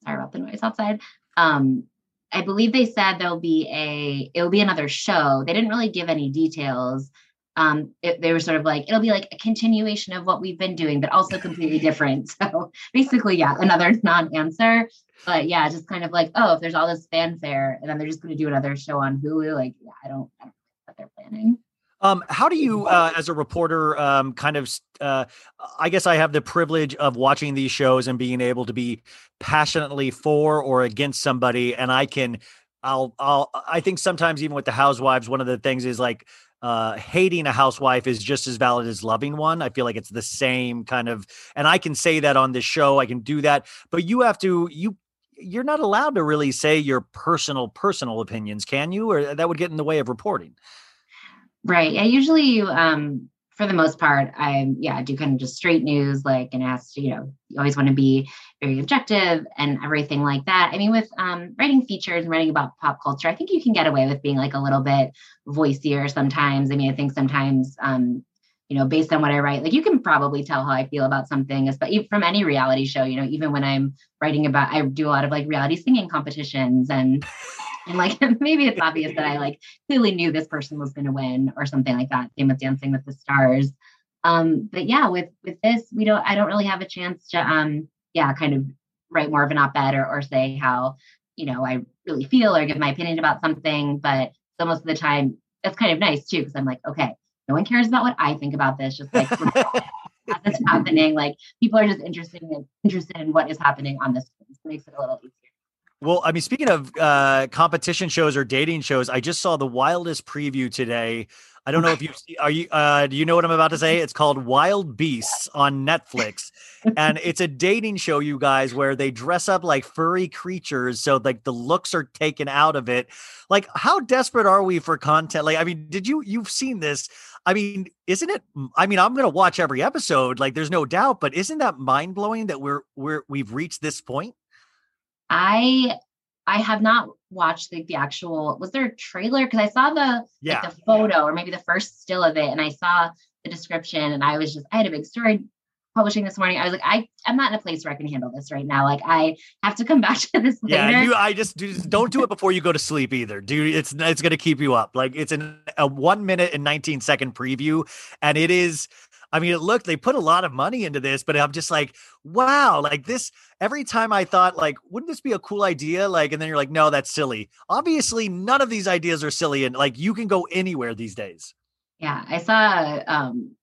sorry about the noise outside. Um, I believe they said there'll be a it will be another show. They didn't really give any details. Um, it, they were sort of like it'll be like a continuation of what we've been doing, but also completely different. So basically, yeah, another non-answer. But yeah, just kind of like, oh, if there's all this fanfare, and then they're just going to do another show on Hulu, like, yeah, I don't, I don't know what they're planning. Um, how do you, uh, as a reporter, um, kind of, uh, I guess I have the privilege of watching these shows and being able to be passionately for or against somebody, and I can, I'll, I'll, I think sometimes even with the housewives, one of the things is like, uh, hating a housewife is just as valid as loving one. I feel like it's the same kind of, and I can say that on this show. I can do that, but you have to, you, you're not allowed to really say your personal, personal opinions, can you? Or that would get in the way of reporting. Right. Yeah. Usually um, for the most part, I, yeah, I do kind of just straight news, like, and ask, you know, you always want to be very objective and everything like that. I mean, with um, writing features and writing about pop culture, I think you can get away with being like a little bit voicier sometimes. I mean, I think sometimes, um, you know, based on what I write, like you can probably tell how I feel about something, especially from any reality show, you know, even when I'm writing about, I do a lot of like reality singing competitions and, and like maybe it's obvious that I like clearly knew this person was going to win or something like that. Same with Dancing with the Stars. Um, but yeah, with with this, we don't. I don't really have a chance to, um, yeah, kind of write more of an op-ed or, or say how you know I really feel or give my opinion about something. But so most of the time, it's kind of nice too because I'm like, okay, no one cares about what I think about this. Just like it's happening, like people are just interested in interested in what is happening on this. It makes it a little easier. Well, I mean, speaking of uh, competition shows or dating shows, I just saw the wildest preview today. I don't know if you are you uh, do you know what I'm about to say? It's called Wild Beasts on Netflix, and it's a dating show, you guys, where they dress up like furry creatures, so like the looks are taken out of it. Like, how desperate are we for content? Like, I mean, did you you've seen this? I mean, isn't it? I mean, I'm gonna watch every episode, like, there's no doubt, but isn't that mind blowing that we're we're we've reached this point? I I have not watched like the actual was there a trailer because I saw the Yeah. like the photo or maybe the first still of it and I saw the description and I was just I had a big story publishing this morning. I was like, I I'm not in a place where I can handle this right now. Like I have to come back to this Yeah, later. you. I just do, don't do it before you go to sleep either, Do It's it's gonna keep you up. Like it's an, a one minute and nineteen second preview, and it is. I mean, it looked they put a lot of money into this, but I'm just like, wow, like this. Every time I thought, like, wouldn't this be a cool idea? Like, and then you're like, no, that's silly. Obviously, none of these ideas are silly, and like you can go anywhere these days. Yeah, I saw um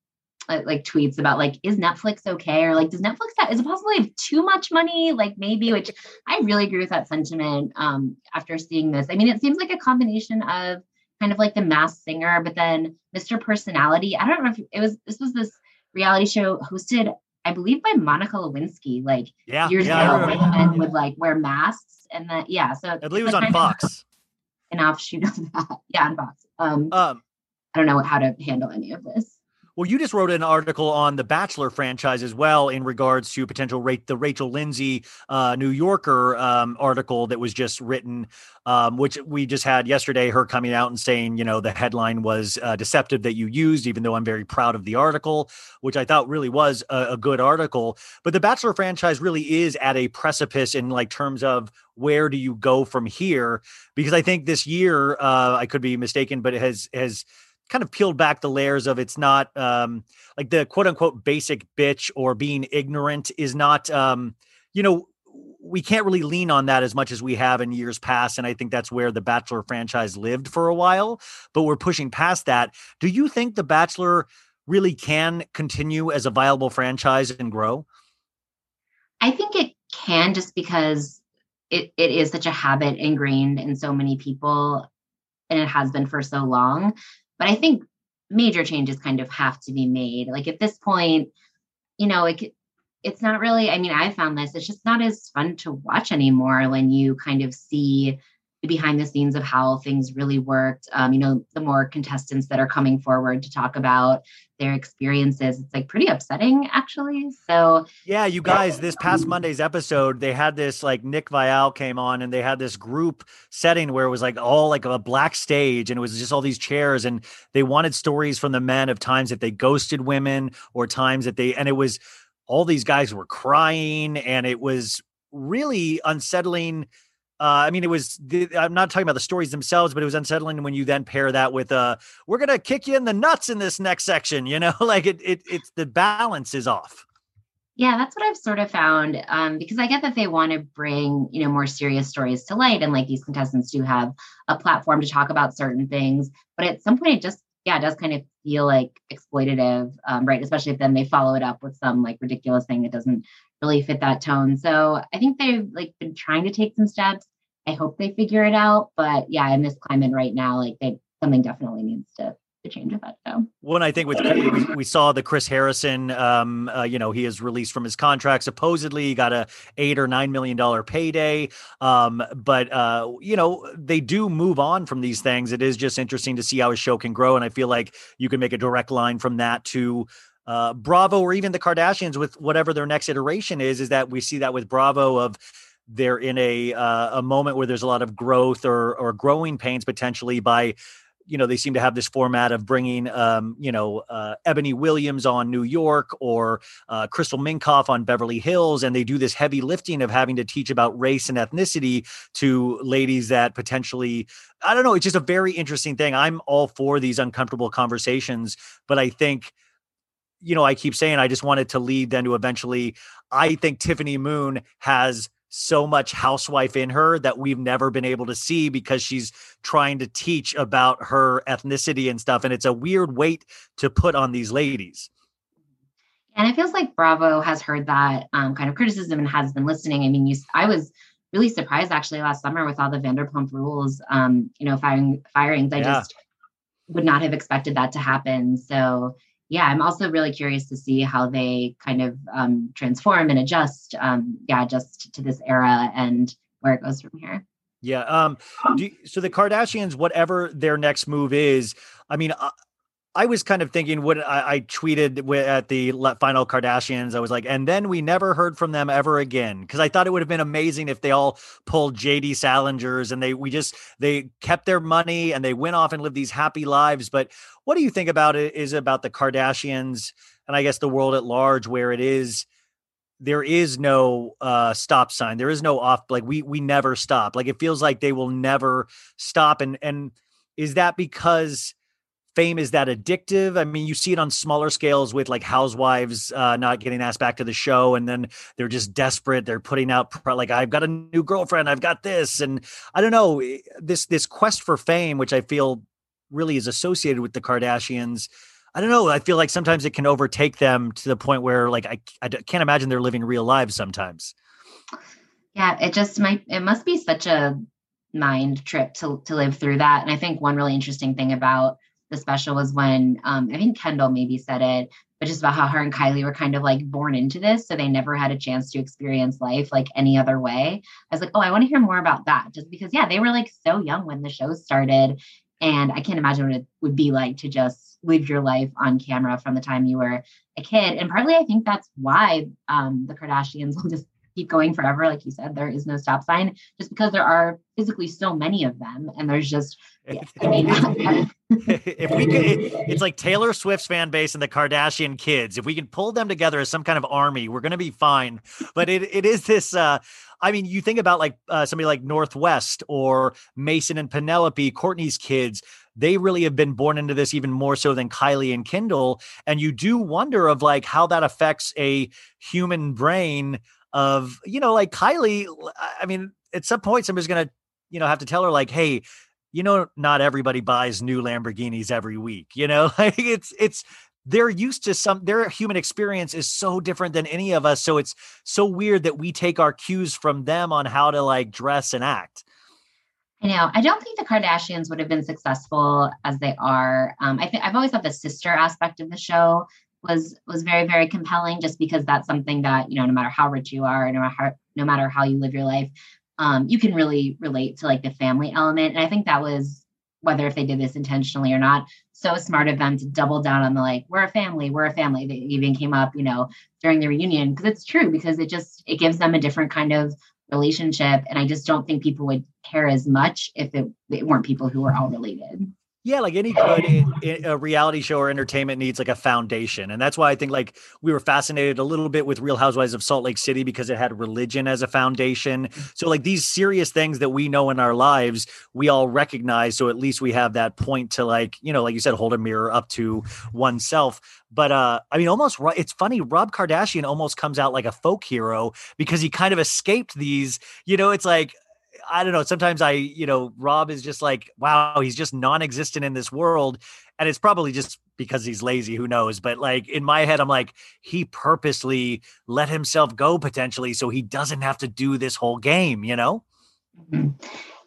like, tweets about like is Netflix okay or like does Netflix have, is it possible they have too much money like maybe which I really agree with that sentiment um after seeing this. I mean it seems like a combination of kind of like the Masked Singer but then Mr. Personality. I don't know if it was this was this reality show hosted I believe by Monica Lewinsky like Yeah, years yeah, ago women would like wear masks and then yeah so I believe it was on Fox. an offshoot of that yeah on Fox um Um, I don't know how to handle any of this. Well, you just wrote an article on the Bachelor franchise as well in regards to potential rate the Rachel Lindsay uh, New Yorker um, article that was just written, um, which we just had yesterday. Her coming out and saying, you know, the headline was uh, deceptive that you used, even though I'm very proud of the article, which I thought really was a, a good article. But the Bachelor franchise really is at a precipice in like terms of where do you go from here? Because I think this year, uh, I could be mistaken, but it has has kind of peeled back the layers of it's not um like the quote unquote basic bitch or being ignorant is not um you know we can't really lean on that as much as we have in years past and i think that's where the bachelor franchise lived for a while but we're pushing past that do you think the bachelor really can continue as a viable franchise and grow I think it can just because it, it is such a habit ingrained in so many people and it has been for so long. But I think major changes kind of have to be made. Like at this point, you know, it, it's not really, I mean, I found this, it's just not as fun to watch anymore when you kind of see behind the scenes of how things really worked. Um, you know, the more contestants that are coming forward to talk about their experiences, it's like pretty upsetting actually. So, Yeah, you guys, this past Monday's episode, they had this like Nick Viall came on and they had this group setting where it was like all like a black stage and it was just all these chairs and they wanted stories from the men of times that they ghosted women or times that they and it was all these guys were crying and it was really unsettling uh, I mean, it was. I'm not talking about the stories themselves, but it was unsettling when you then pair that with, uh, "We're gonna kick you in the nuts in this next section." You know, like it, it, it's the balance is off. Yeah, that's what I've sort of found. Um, because I get that they want to bring, you know, more serious stories to light, and like these contestants do have a platform to talk about certain things. But at some point, it just, yeah, it does kind of feel like exploitative, um, right? Especially if then they follow it up with some like ridiculous thing that doesn't really fit that tone. So I think they've like been trying to take some steps. I hope they figure it out. But yeah, in this climate right now, like they something definitely needs to to change about show. One, I think with we, we saw the Chris Harrison, um, uh, you know, he is released from his contract. Supposedly, he got a eight or nine million dollar payday. Um, but uh, you know, they do move on from these things. It is just interesting to see how a show can grow, and I feel like you can make a direct line from that to uh, Bravo or even the Kardashians with whatever their next iteration is. Is that we see that with Bravo of they're in a uh, a moment where there's a lot of growth or or growing pains potentially by you know they seem to have this format of bringing um, you know uh, Eboni Williams on New York or uh, Crystal Minkoff on Beverly Hills, and they do this heavy lifting of having to teach about race and ethnicity to ladies that potentially I don't know. It's just a very interesting thing. I'm all for these uncomfortable conversations, but I think you know I keep saying I just wanted to lead then to eventually. I think Tiffany Moon has so much housewife in her that we've never been able to see because she's trying to teach about her ethnicity and stuff and it's a weird weight to put on these ladies And it feels like Bravo has heard that um, kind of criticism and has been listening. I mean, you, I was really surprised actually last summer with all the Vanderpump Rules, um, you know, firing firings. I Yeah. just would not have expected that to happen. So yeah, I'm also really curious to see how they kind of um, transform and adjust. Um, yeah, just to this era and where it goes from here. yeah um you- so the kardashians whatever their next move is i mean I, was kind of thinking what I, I tweeted at the final Kardashians. I was like, and then we never heard from them ever again because I thought it would have been amazing if they all pulled JD Salingers and they we just they kept their money and they went off and lived these happy lives. But what do you think about it? Is about the Kardashians and I guess the world at large where it is there is no uh stop sign there is no off like we we never stop like it feels like they will never stop and and is that because fame is that addictive i mean you see it on smaller scales with like housewives uh not getting asked back to the show and then they're just desperate they're putting out like i've got a new girlfriend i've got this and i don't know eh, this this quest for fame which i feel really is associated with the kardashians I don't know. I feel like sometimes it can overtake them to the point where, like, I I can't imagine they're living real lives sometimes. Yeah, it just might it must be such a mind trip to to live through that. And I think one really interesting thing about the special was when um, I think Kendall maybe said it, but just about how her and Kylie were kind of like born into this, so they never had a chance to experience life like any other way. I was like, oh, I want to hear more about that, just because yeah, they were like so young when the show started, And I can't imagine what it would be like to just live your life on camera from the time you were a kid. And partly, I think that's why um, the Kardashians will just keep going forever. Like you said, there is no stop sign, just because there are physically so many of them, and there's just. Yeah, I mean, if we could, it, it's like Taylor Swift's fan base and the Kardashian kids. If we can pull them together as some kind of army, we're going to be fine. But it, it is this. Uh, I mean, you think about like uh, somebody like North West or Mason and Penelope, Kourtney's kids. They really have been born into this even more so than Kylie and Kendall. And you do wonder of like how that affects a human brain of, you know, like Kylie. I mean, at some point, somebody's to, you know, have to tell her like, hey, you know, not everybody buys new Lamborghinis every week. You know, like it's it's they're used to some their human experience is so different than any of us. So it's so weird that we take our cues from them on how to like dress and act. I know. I don't think the Kardashians would have been successful as they are. Um, I think I've always thought the sister aspect of the show was was very very compelling, just because that's something that you know, no matter how rich you are, no matter how, no matter how you live your life, um, you can really relate to like the family element. And I think that was whether if they did this intentionally or not, so smart of them to double down on the like, we're a family, we're a family. They even came up, you know, during the reunion because it's true because it just it gives them a different kind of relationship. And I just don't think people would care as much if it, it weren't people who were all related. Yeah, like any good a reality show or entertainment needs like a foundation, and that's why I think like we were fascinated a little bit with Real Housewives of Salt Lake City because it had religion as a foundation. So like these serious things that we know in our lives, we all recognize. So at least we have that point to like you know, like you said, hold a mirror up to oneself. But uh, I mean, almost it's funny. Rob Kardashian almost comes out like a folk hero because he kind of escaped these. You know, it's like I don't know. Sometimes I, you know, Rob is just like, wow, he's just non-existent in this world. And it's probably just because he's lazy, who knows? But like in my head, I'm like, he purposely let himself go potentially so he doesn't have to do this whole game, you know? Mhm.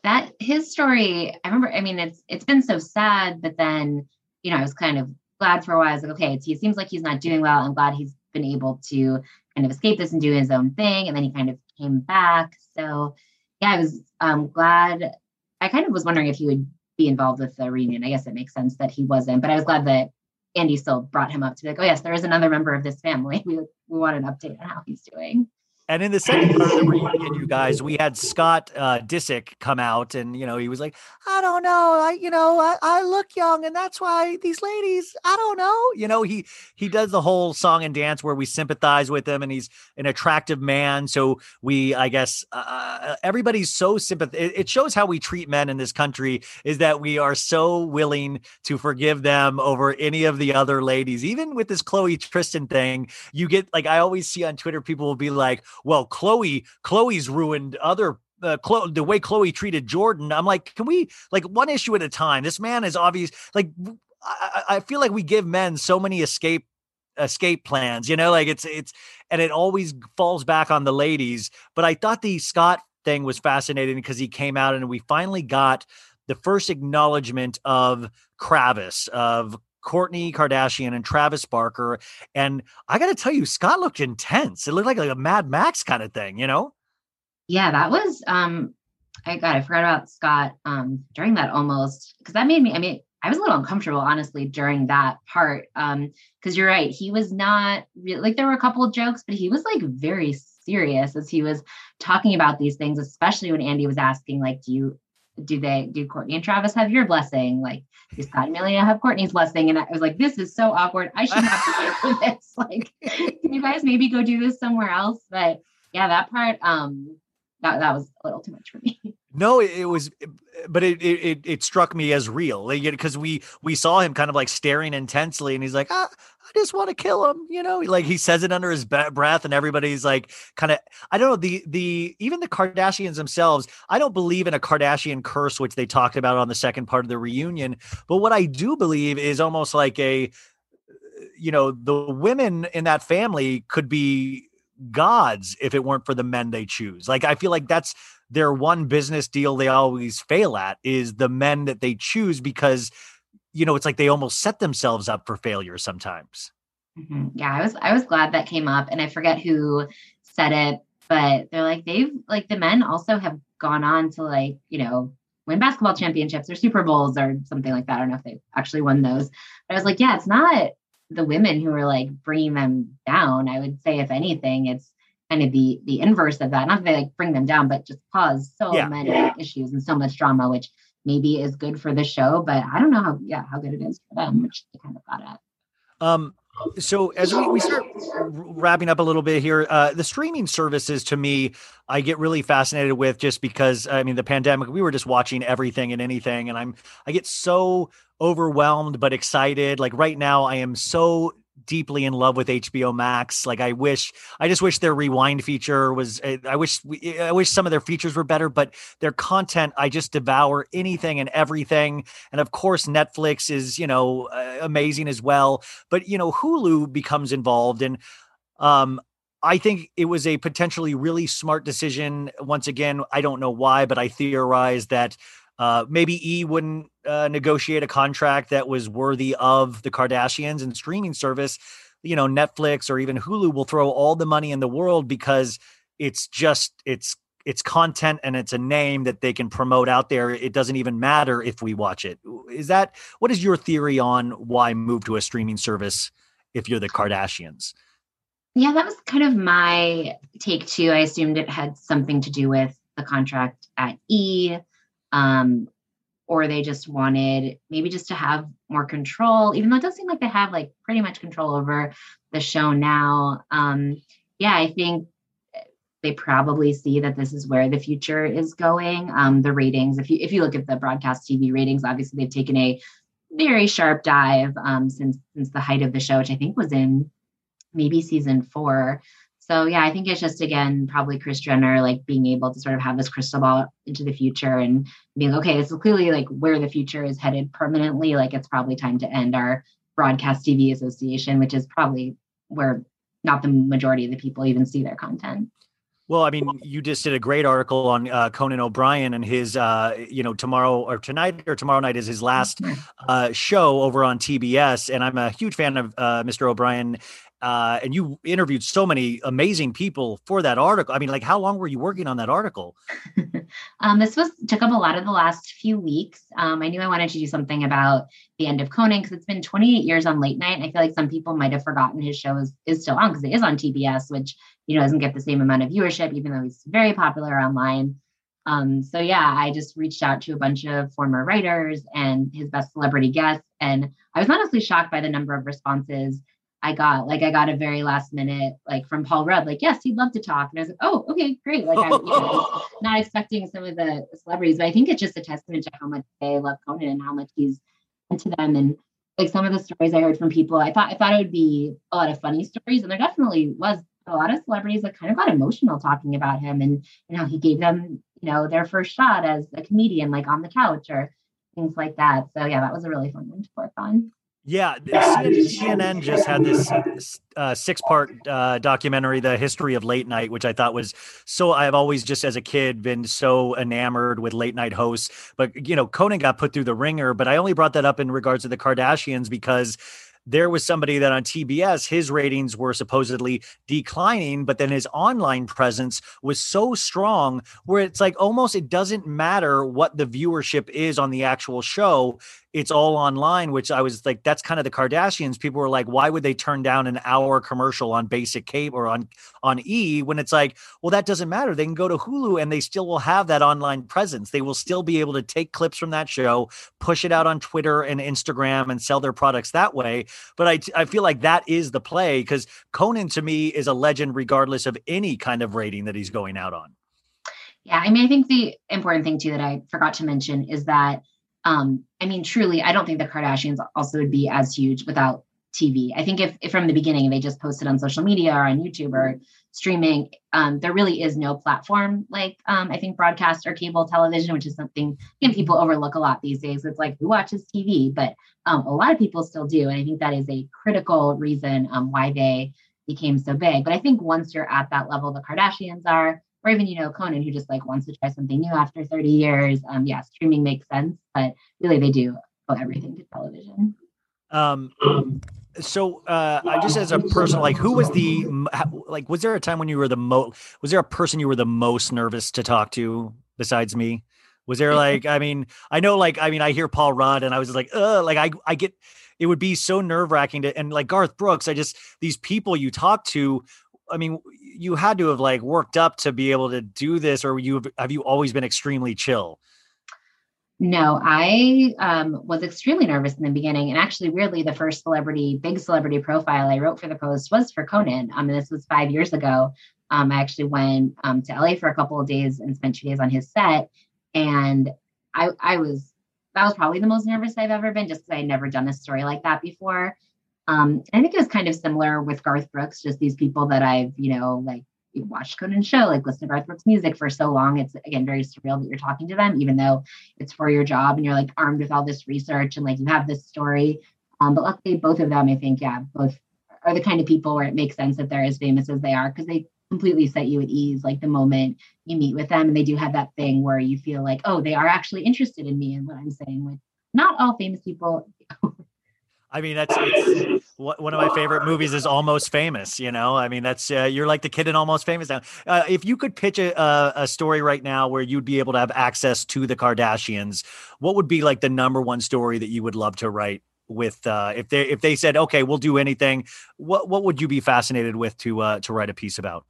That his story, I remember, I mean, it's it's been so sad, but then, you know, I was kind of glad for a while. I was like, okay, he seems like he's not doing well. I'm glad he's been able to kind of escape this and do his own thing. And then he kind of came back. So yeah, I was um glad. I kind of was wondering if he would be involved with the reunion. I guess it makes sense that he wasn't, but I was glad that Andy still brought him up to be like, oh yes, there is another member of this family. We we want an update on how he's doing. And in the second part of the reunion, you guys, we had Scott uh, Disick come out, and you know he was like, "I don't know, I you know I, I look young, and that's why these ladies, I don't know." You know he he does the whole song and dance where we sympathize with him, and he's an attractive man, so we I guess uh, everybody's so sympathetic. It shows how we treat men in this country is that we are so willing to forgive them over any of the other ladies, even with this Khloé Tristan thing. You get like I always see on Twitter, people will be like, well, Khloé, Khloé's ruined other uh, Khloé, the way Khloé treated Jordyn. I'm like, can we like one issue at a time? This man is obvious. Like, I, I feel like we give men so many escape escape plans, you know, like it's it's and it always falls back on the ladies. But I thought the Scott thing was fascinating because he came out and we finally got the first acknowledgement of Kravis of Kourtney Kardashian and Travis Barker. And I got to tell you, Scott looked intense. It looked like, like a Mad Max kind of thing, you know? Yeah, that was um I got I forgot about Scott um during that almost because that made me I mean I was a little uncomfortable honestly during that part um because you're right he was not really like there were a couple of jokes but he was like very serious as he was talking about these things especially when Andy was asking like do you do they do Kourtney and Travis have your blessing? Like do Scott and Amelia have Kourtney's blessing? And I was like this is so awkward. I should be here for this. Like can you guys maybe go do this somewhere else? But yeah that part um that that was a little too much for me. No, it, was, but it, it it struck me as real. Like, because we we saw him kind of like staring intensely, and he's like, ah, I just want to kill him, you know, like he says it under his breath, and everybody's like, kind of, I don't know, the the even the Kardashians themselves, I don't believe in a Kardashian curse, which they talked about on the second part of the reunion, but what I do believe is almost like a, you know, the women in that family could be gods if it weren't for the men they choose. Like I feel like that's their one business deal they always fail at is the men that they choose because you know it's like they almost set themselves up for failure sometimes. Mhm. Yeah, I was I was glad that came up, and I forget who said it, but they're like they've like the men also have gone on to like you know win basketball championships or Super Bowls or something like that. I don't know if they actually won those. But I was like, yeah, it's not the women who are like bringing them down. I would say, if anything, it's kind of the the inverse of that. Not that they like bring them down, but just cause so Yeah. many issues and so much drama, which maybe is good for the show, but I don't know how yeah how good it is for them, which they kind of got at. Um, so as we, we start wrapping up a little bit here, uh, the streaming services to me, I get really fascinated with just because I mean the pandemic, we were just watching everything and anything, and I'm I get so overwhelmed but excited. Like right now, I am so deeply in love with HBO Max. Like I wish, I just wish their rewind feature was. uh, I wish, I wish some of their features were better, but their content, I just devour anything and everything. And of course, Netflix is you know uh, amazing as well. But you know, Hulu becomes involved, and um, I think it was a potentially really smart decision. Once again, I don't know why, but I theorize that uh, maybe E wouldn't uh, negotiate a contract that was worthy of the Kardashians and streaming service. You know, Netflix or even Hulu will throw all the money in the world because it's just it's it's content and it's a name that they can promote out there. It doesn't even matter if we watch it. Is that what is your theory on why move to a streaming service if you're the Kardashians? Yeah, that was kind of my take too. I assumed it had something to do with the contract at E, um, or they just wanted maybe just to have more control, even though it does seem like they have like pretty much control over the show now. Um, yeah, I think they probably see that this is where the future is going. Um, the ratings, if you if you look at the broadcast TV ratings, obviously they've taken a very sharp dive um, since since the height of the show, which I think was in maybe season four. So yeah, I think it's just again probably Kris Jenner like being able to sort of have this crystal ball into the future and being okay, this is clearly like where the future is headed permanently. Like it's probably time to end our broadcast TV association, which is probably where not the majority of the people even see their content. Well, I mean, you just did a great article on uh, Conan O'Brien and his, uh, you know, tomorrow or tonight or tomorrow night is his last uh, show over on TBS, and I'm a huge fan of uh, Mr. O'Brien. Uh, and you interviewed so many amazing people for that article. I mean, like, how long were you working on that article? Um, this was took up a lot of the last few weeks. Um, I knew I wanted to do something about the end of Conan because it's been 28 years on late night. And I feel like some people might have forgotten his show is, is still on because it is on TBS, which you know doesn't get the same amount of viewership, even though he's very popular online. Um, so yeah, I just reached out to a bunch of former writers and his best celebrity guests, and I was honestly shocked by the number of responses I got. Like I got a very last minute like from Paul Rudd, like yes, he'd love to talk, and I was like, oh, okay, great. Like I, you know, not expecting some of the celebrities, but I think it's just a testament to how much they love Conan and how much he's into them. And like some of the stories I heard from people, I thought I thought it would be a lot of funny stories, and there definitely was a lot of celebrities that kind of got emotional talking about him and and how he gave them, you know, their first shot as a comedian, like on the couch or things like that. So yeah, that was a really fun one to work on. Yeah, CNN, just had this uh, six-part uh, documentary, "The History of Late Night," which I thought was so. I've always just as a kid been so enamored with late night hosts, but you know, Conan got put through the ringer. But I only brought that up in regards to the Kardashians because there was somebody that on TBS his ratings were supposedly declining, but then his online presence was so strong where it's like almost it doesn't matter what the viewership is on the actual show it's all online, which I was like, that's kind of the Kardashians. People were like, why would they turn down an hour commercial on basic cable or on on E when it's like, well, that doesn't matter. They can go to Hulu and they still will have that online presence. They will still be able to take clips from that show, push it out on Twitter and Instagram and sell their products that way. But I I feel like that is the play because Conan to me is a legend regardless of any kind of rating that he's going out on. Yeah, I mean, I think the important thing too that I forgot to mention is that, um, I mean, truly, I don't think the Kardashians also would be as huge without TV. I think if, if from the beginning they just posted on social media or on YouTube or streaming, um, there really is no platform like um, I think broadcast or cable television, which is something again people overlook a lot these days. It's like who watches TV, but um, a lot of people still do, and I think that is a critical reason um, why they became so big. But I think once you're at that level, the Kardashians are, or even you know Conan, who just like wants to try something new after 30 years. Um, yeah, streaming makes sense, but really they do owe everything to television. Um, so uh, I just as a person, like, who was the like? Was there a time when you were the most? Was there a person you were the most nervous to talk to besides me? Was there like, I mean, I know, like, I mean, I hear Paul Rudd, and I was just like, uh, like I, I get, it would be so nerve wracking to, and like Garth Brooks, I just these people you talk to. I mean, you had to have like worked up to be able to do this, or you have you always been extremely chill? No, I um, was extremely nervous in the beginning. And actually, weirdly, the first celebrity, big celebrity profile I wrote for the Post was for Conan. Um, and this was five years ago. Um, I actually went um, to LA for a couple of days and spent two days on his set. And I, I was, that was probably the most nervous I've ever been just because I had never done a story like that before. Um, I think it was kind of similar with Garth Brooks, just these people that I've, you know, like watched Conan show, like listen to Garth Brooks music for so long. It's again very surreal that you're talking to them, even though it's for your job and you're like armed with all this research and like you have this story. Um, but luckily, both of them, I think, yeah, both are the kind of people where it makes sense that they're as famous as they are because they completely set you at ease like the moment you meet with them and they do have that thing where you feel like oh they are actually interested in me and what i'm saying with not all famous people I mean, that's it's, one of my favorite movies is Almost Famous. You know, I mean, that's uh, you're like the kid in Almost Famous now. Uh, if you could pitch a, a, a story right now where you'd be able to have access to the Kardashians, what would be like the number one story that you would love to write? With uh, if they if they said okay, we'll do anything, what what would you be fascinated with to uh, to write a piece about?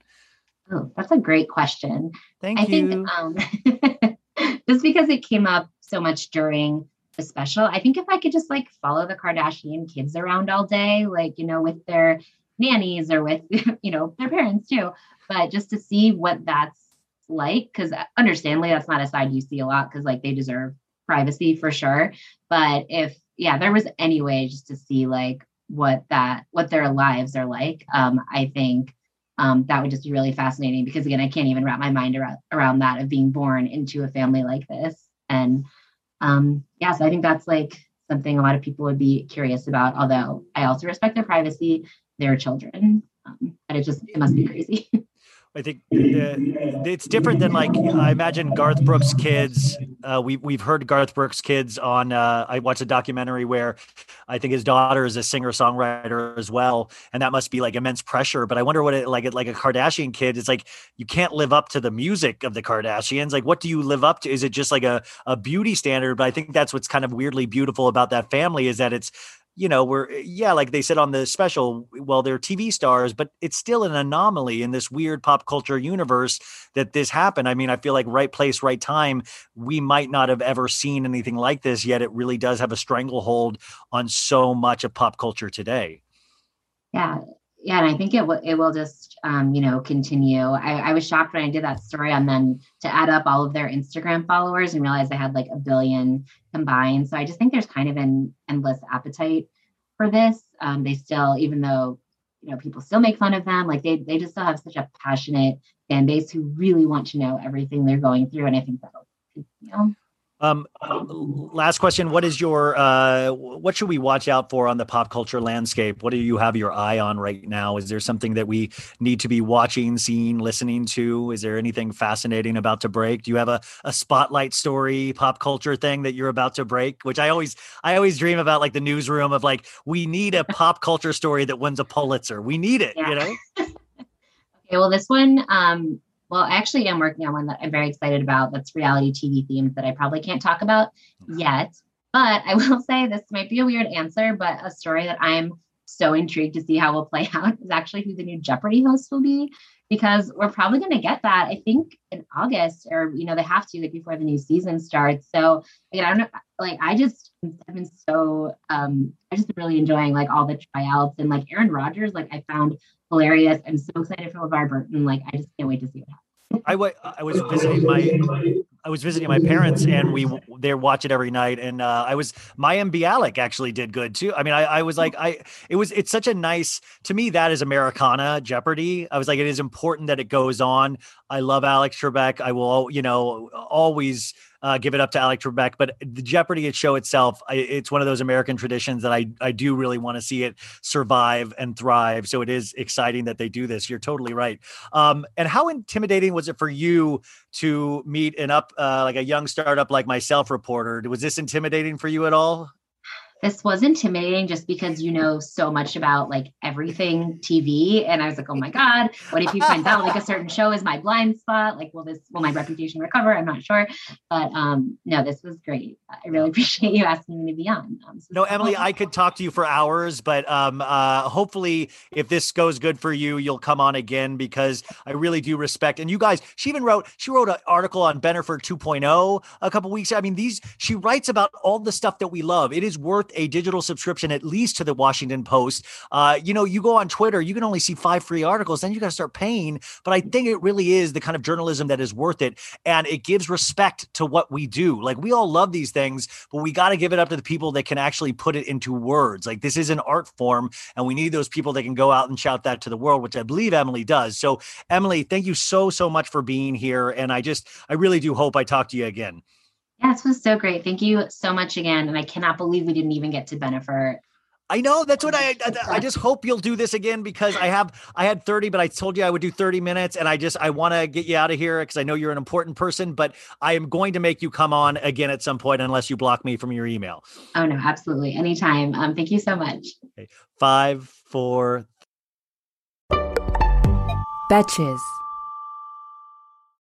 oh that's a great question Thank I you. think um, just because it came up so much during special, I think if I could just like follow the Kardashian kids around all day, like, you know, with their nannies or with, you know, their parents too, but just to see what that's like, because understandably, that's not a side you see a lot because like they deserve privacy for sure. But if, yeah, there was any way just to see like what that, what their lives are like, um, I think um, that would just be really fascinating because again, I can't even wrap my mind around around that of being born into a family like this. And um, yeah, so I think that's like something a lot of people would be curious about. Although I also respect their privacy, their children, um, but it just it must be crazy. I think it's different than like I imagine Garth Brooks' kids. Uh, we we've heard Garth Brooks' kids on. Uh, I watched a documentary where I think his daughter is a singer songwriter as well, and that must be like immense pressure. But I wonder what it like like a Kardashian kid. It's like you can't live up to the music of the Kardashians. Like, what do you live up to? Is it just like a a beauty standard? But I think that's what's kind of weirdly beautiful about that family is that it's you know, we're eh, yeah, like they said on the special, well, they're TV stars, but it's still an anomaly in this weird pop culture universe that this happened. I mean, I feel like right place, right time. We might not have ever seen anything like this yet. It really does have a stranglehold on so much of pop culture today. yeah, yeah, and I think it will it will just um, you know continue. I, I was shocked when I did that story on them to add up all of their Instagram followers and realize they had like a billion combined. So I just think there's kind of an endless appetite for this. Um, they still, even though you know people still make fun of them, like they they just still have such a passionate fan base who really want to know everything they're going through, and I think that'll continue. Um, last question: What is your uh, what should we watch out for on the pop culture landscape? What do you have your eye on right now? Is there something that we need to be watching, seeing, listening to? Is there anything fascinating about to break? Do you have a, a spotlight story, pop culture thing that you're about to break? Which I always I always dream about, like the newsroom of like we need a pop culture story that wins a Pulitzer. We need it, you know. Okay, well, this one, um, well, I actually am working on one that I'm very excited about. That's reality TV themed that I probably can't talk about yet. But I will say this might be a weird answer, but a story that I'm so intrigued to see how will play out is actually who the new Jeopardy host will be, because we're probably going to get that. I think in August, or you know, they have to like before the new season starts. So again, I don't know, like I just I've been so um I just been really enjoying like all the tryouts and like Aaron Rodgers, like I found hilarious. I'm so excited for LeVar Burton. Like I just can't wait to see what happens. I wa- I was visiting my I was visiting my parents and we they watch it every night and uh, I was Mayim Bialik actually did good too. I mean I I was like I it was it's such a nice to me that is Americana Jeopardy. I was like it is important that it goes on. I love Alex Trebek. I will you know always uh, give it up to Alex Trebek, but the Jeopardy show itself, I, it's one of those American traditions that I I do really want to see it survive and thrive. So it is exciting that they do this. You're totally right. Um, and how intimidating was it for you to meet an up uh, like a young startup like myself reporter? Was this intimidating for you at all? This was intimidating just because you know so much about like everything TV. And I was like, oh my God, what if he finds out like a certain show is my blind spot? Like, will this, will my reputation recover? I'm not sure. But um, no, this was great. I really appreciate you asking me to be on. Um, was No, Emily, awesome. I could talk to you for hours, but um, uh, hopefully, if this goes good for you, you'll come on again because I really do respect. And you guys, she even wrote she wrote an article on Bennifer 2.0 a couple weeks. I mean, these she writes about all the stuff that we love. It is worth a digital subscription at least to the Washington Post. Uh, you know, you go on Twitter, you can only see five free articles, then you got to start paying. But I think it really is the kind of journalism that is worth it, and it gives respect to what we do. Like we all love these things, but we got to give it up to the people that can actually put it into words. Like this is an art form, and we need those people that can go out and shout that to the world, which I believe Emily does. So, Emily, thank you so so much for being here, and I just I really do hope I talk to you again. Yeah, this was so great. Thank you so much again. And I cannot believe we didn't even get to Bennifer. I know that's what I, I I just hope you'll do this again because I have I had 30 but I told you I would do 30 minutes and I just I want to get you out of here because I know you're an important person but I am going to make you come on again at some point unless you block me from your email. Oh no, absolutely. Anytime. Um, thank you so much. Okay. Five, four, Betches.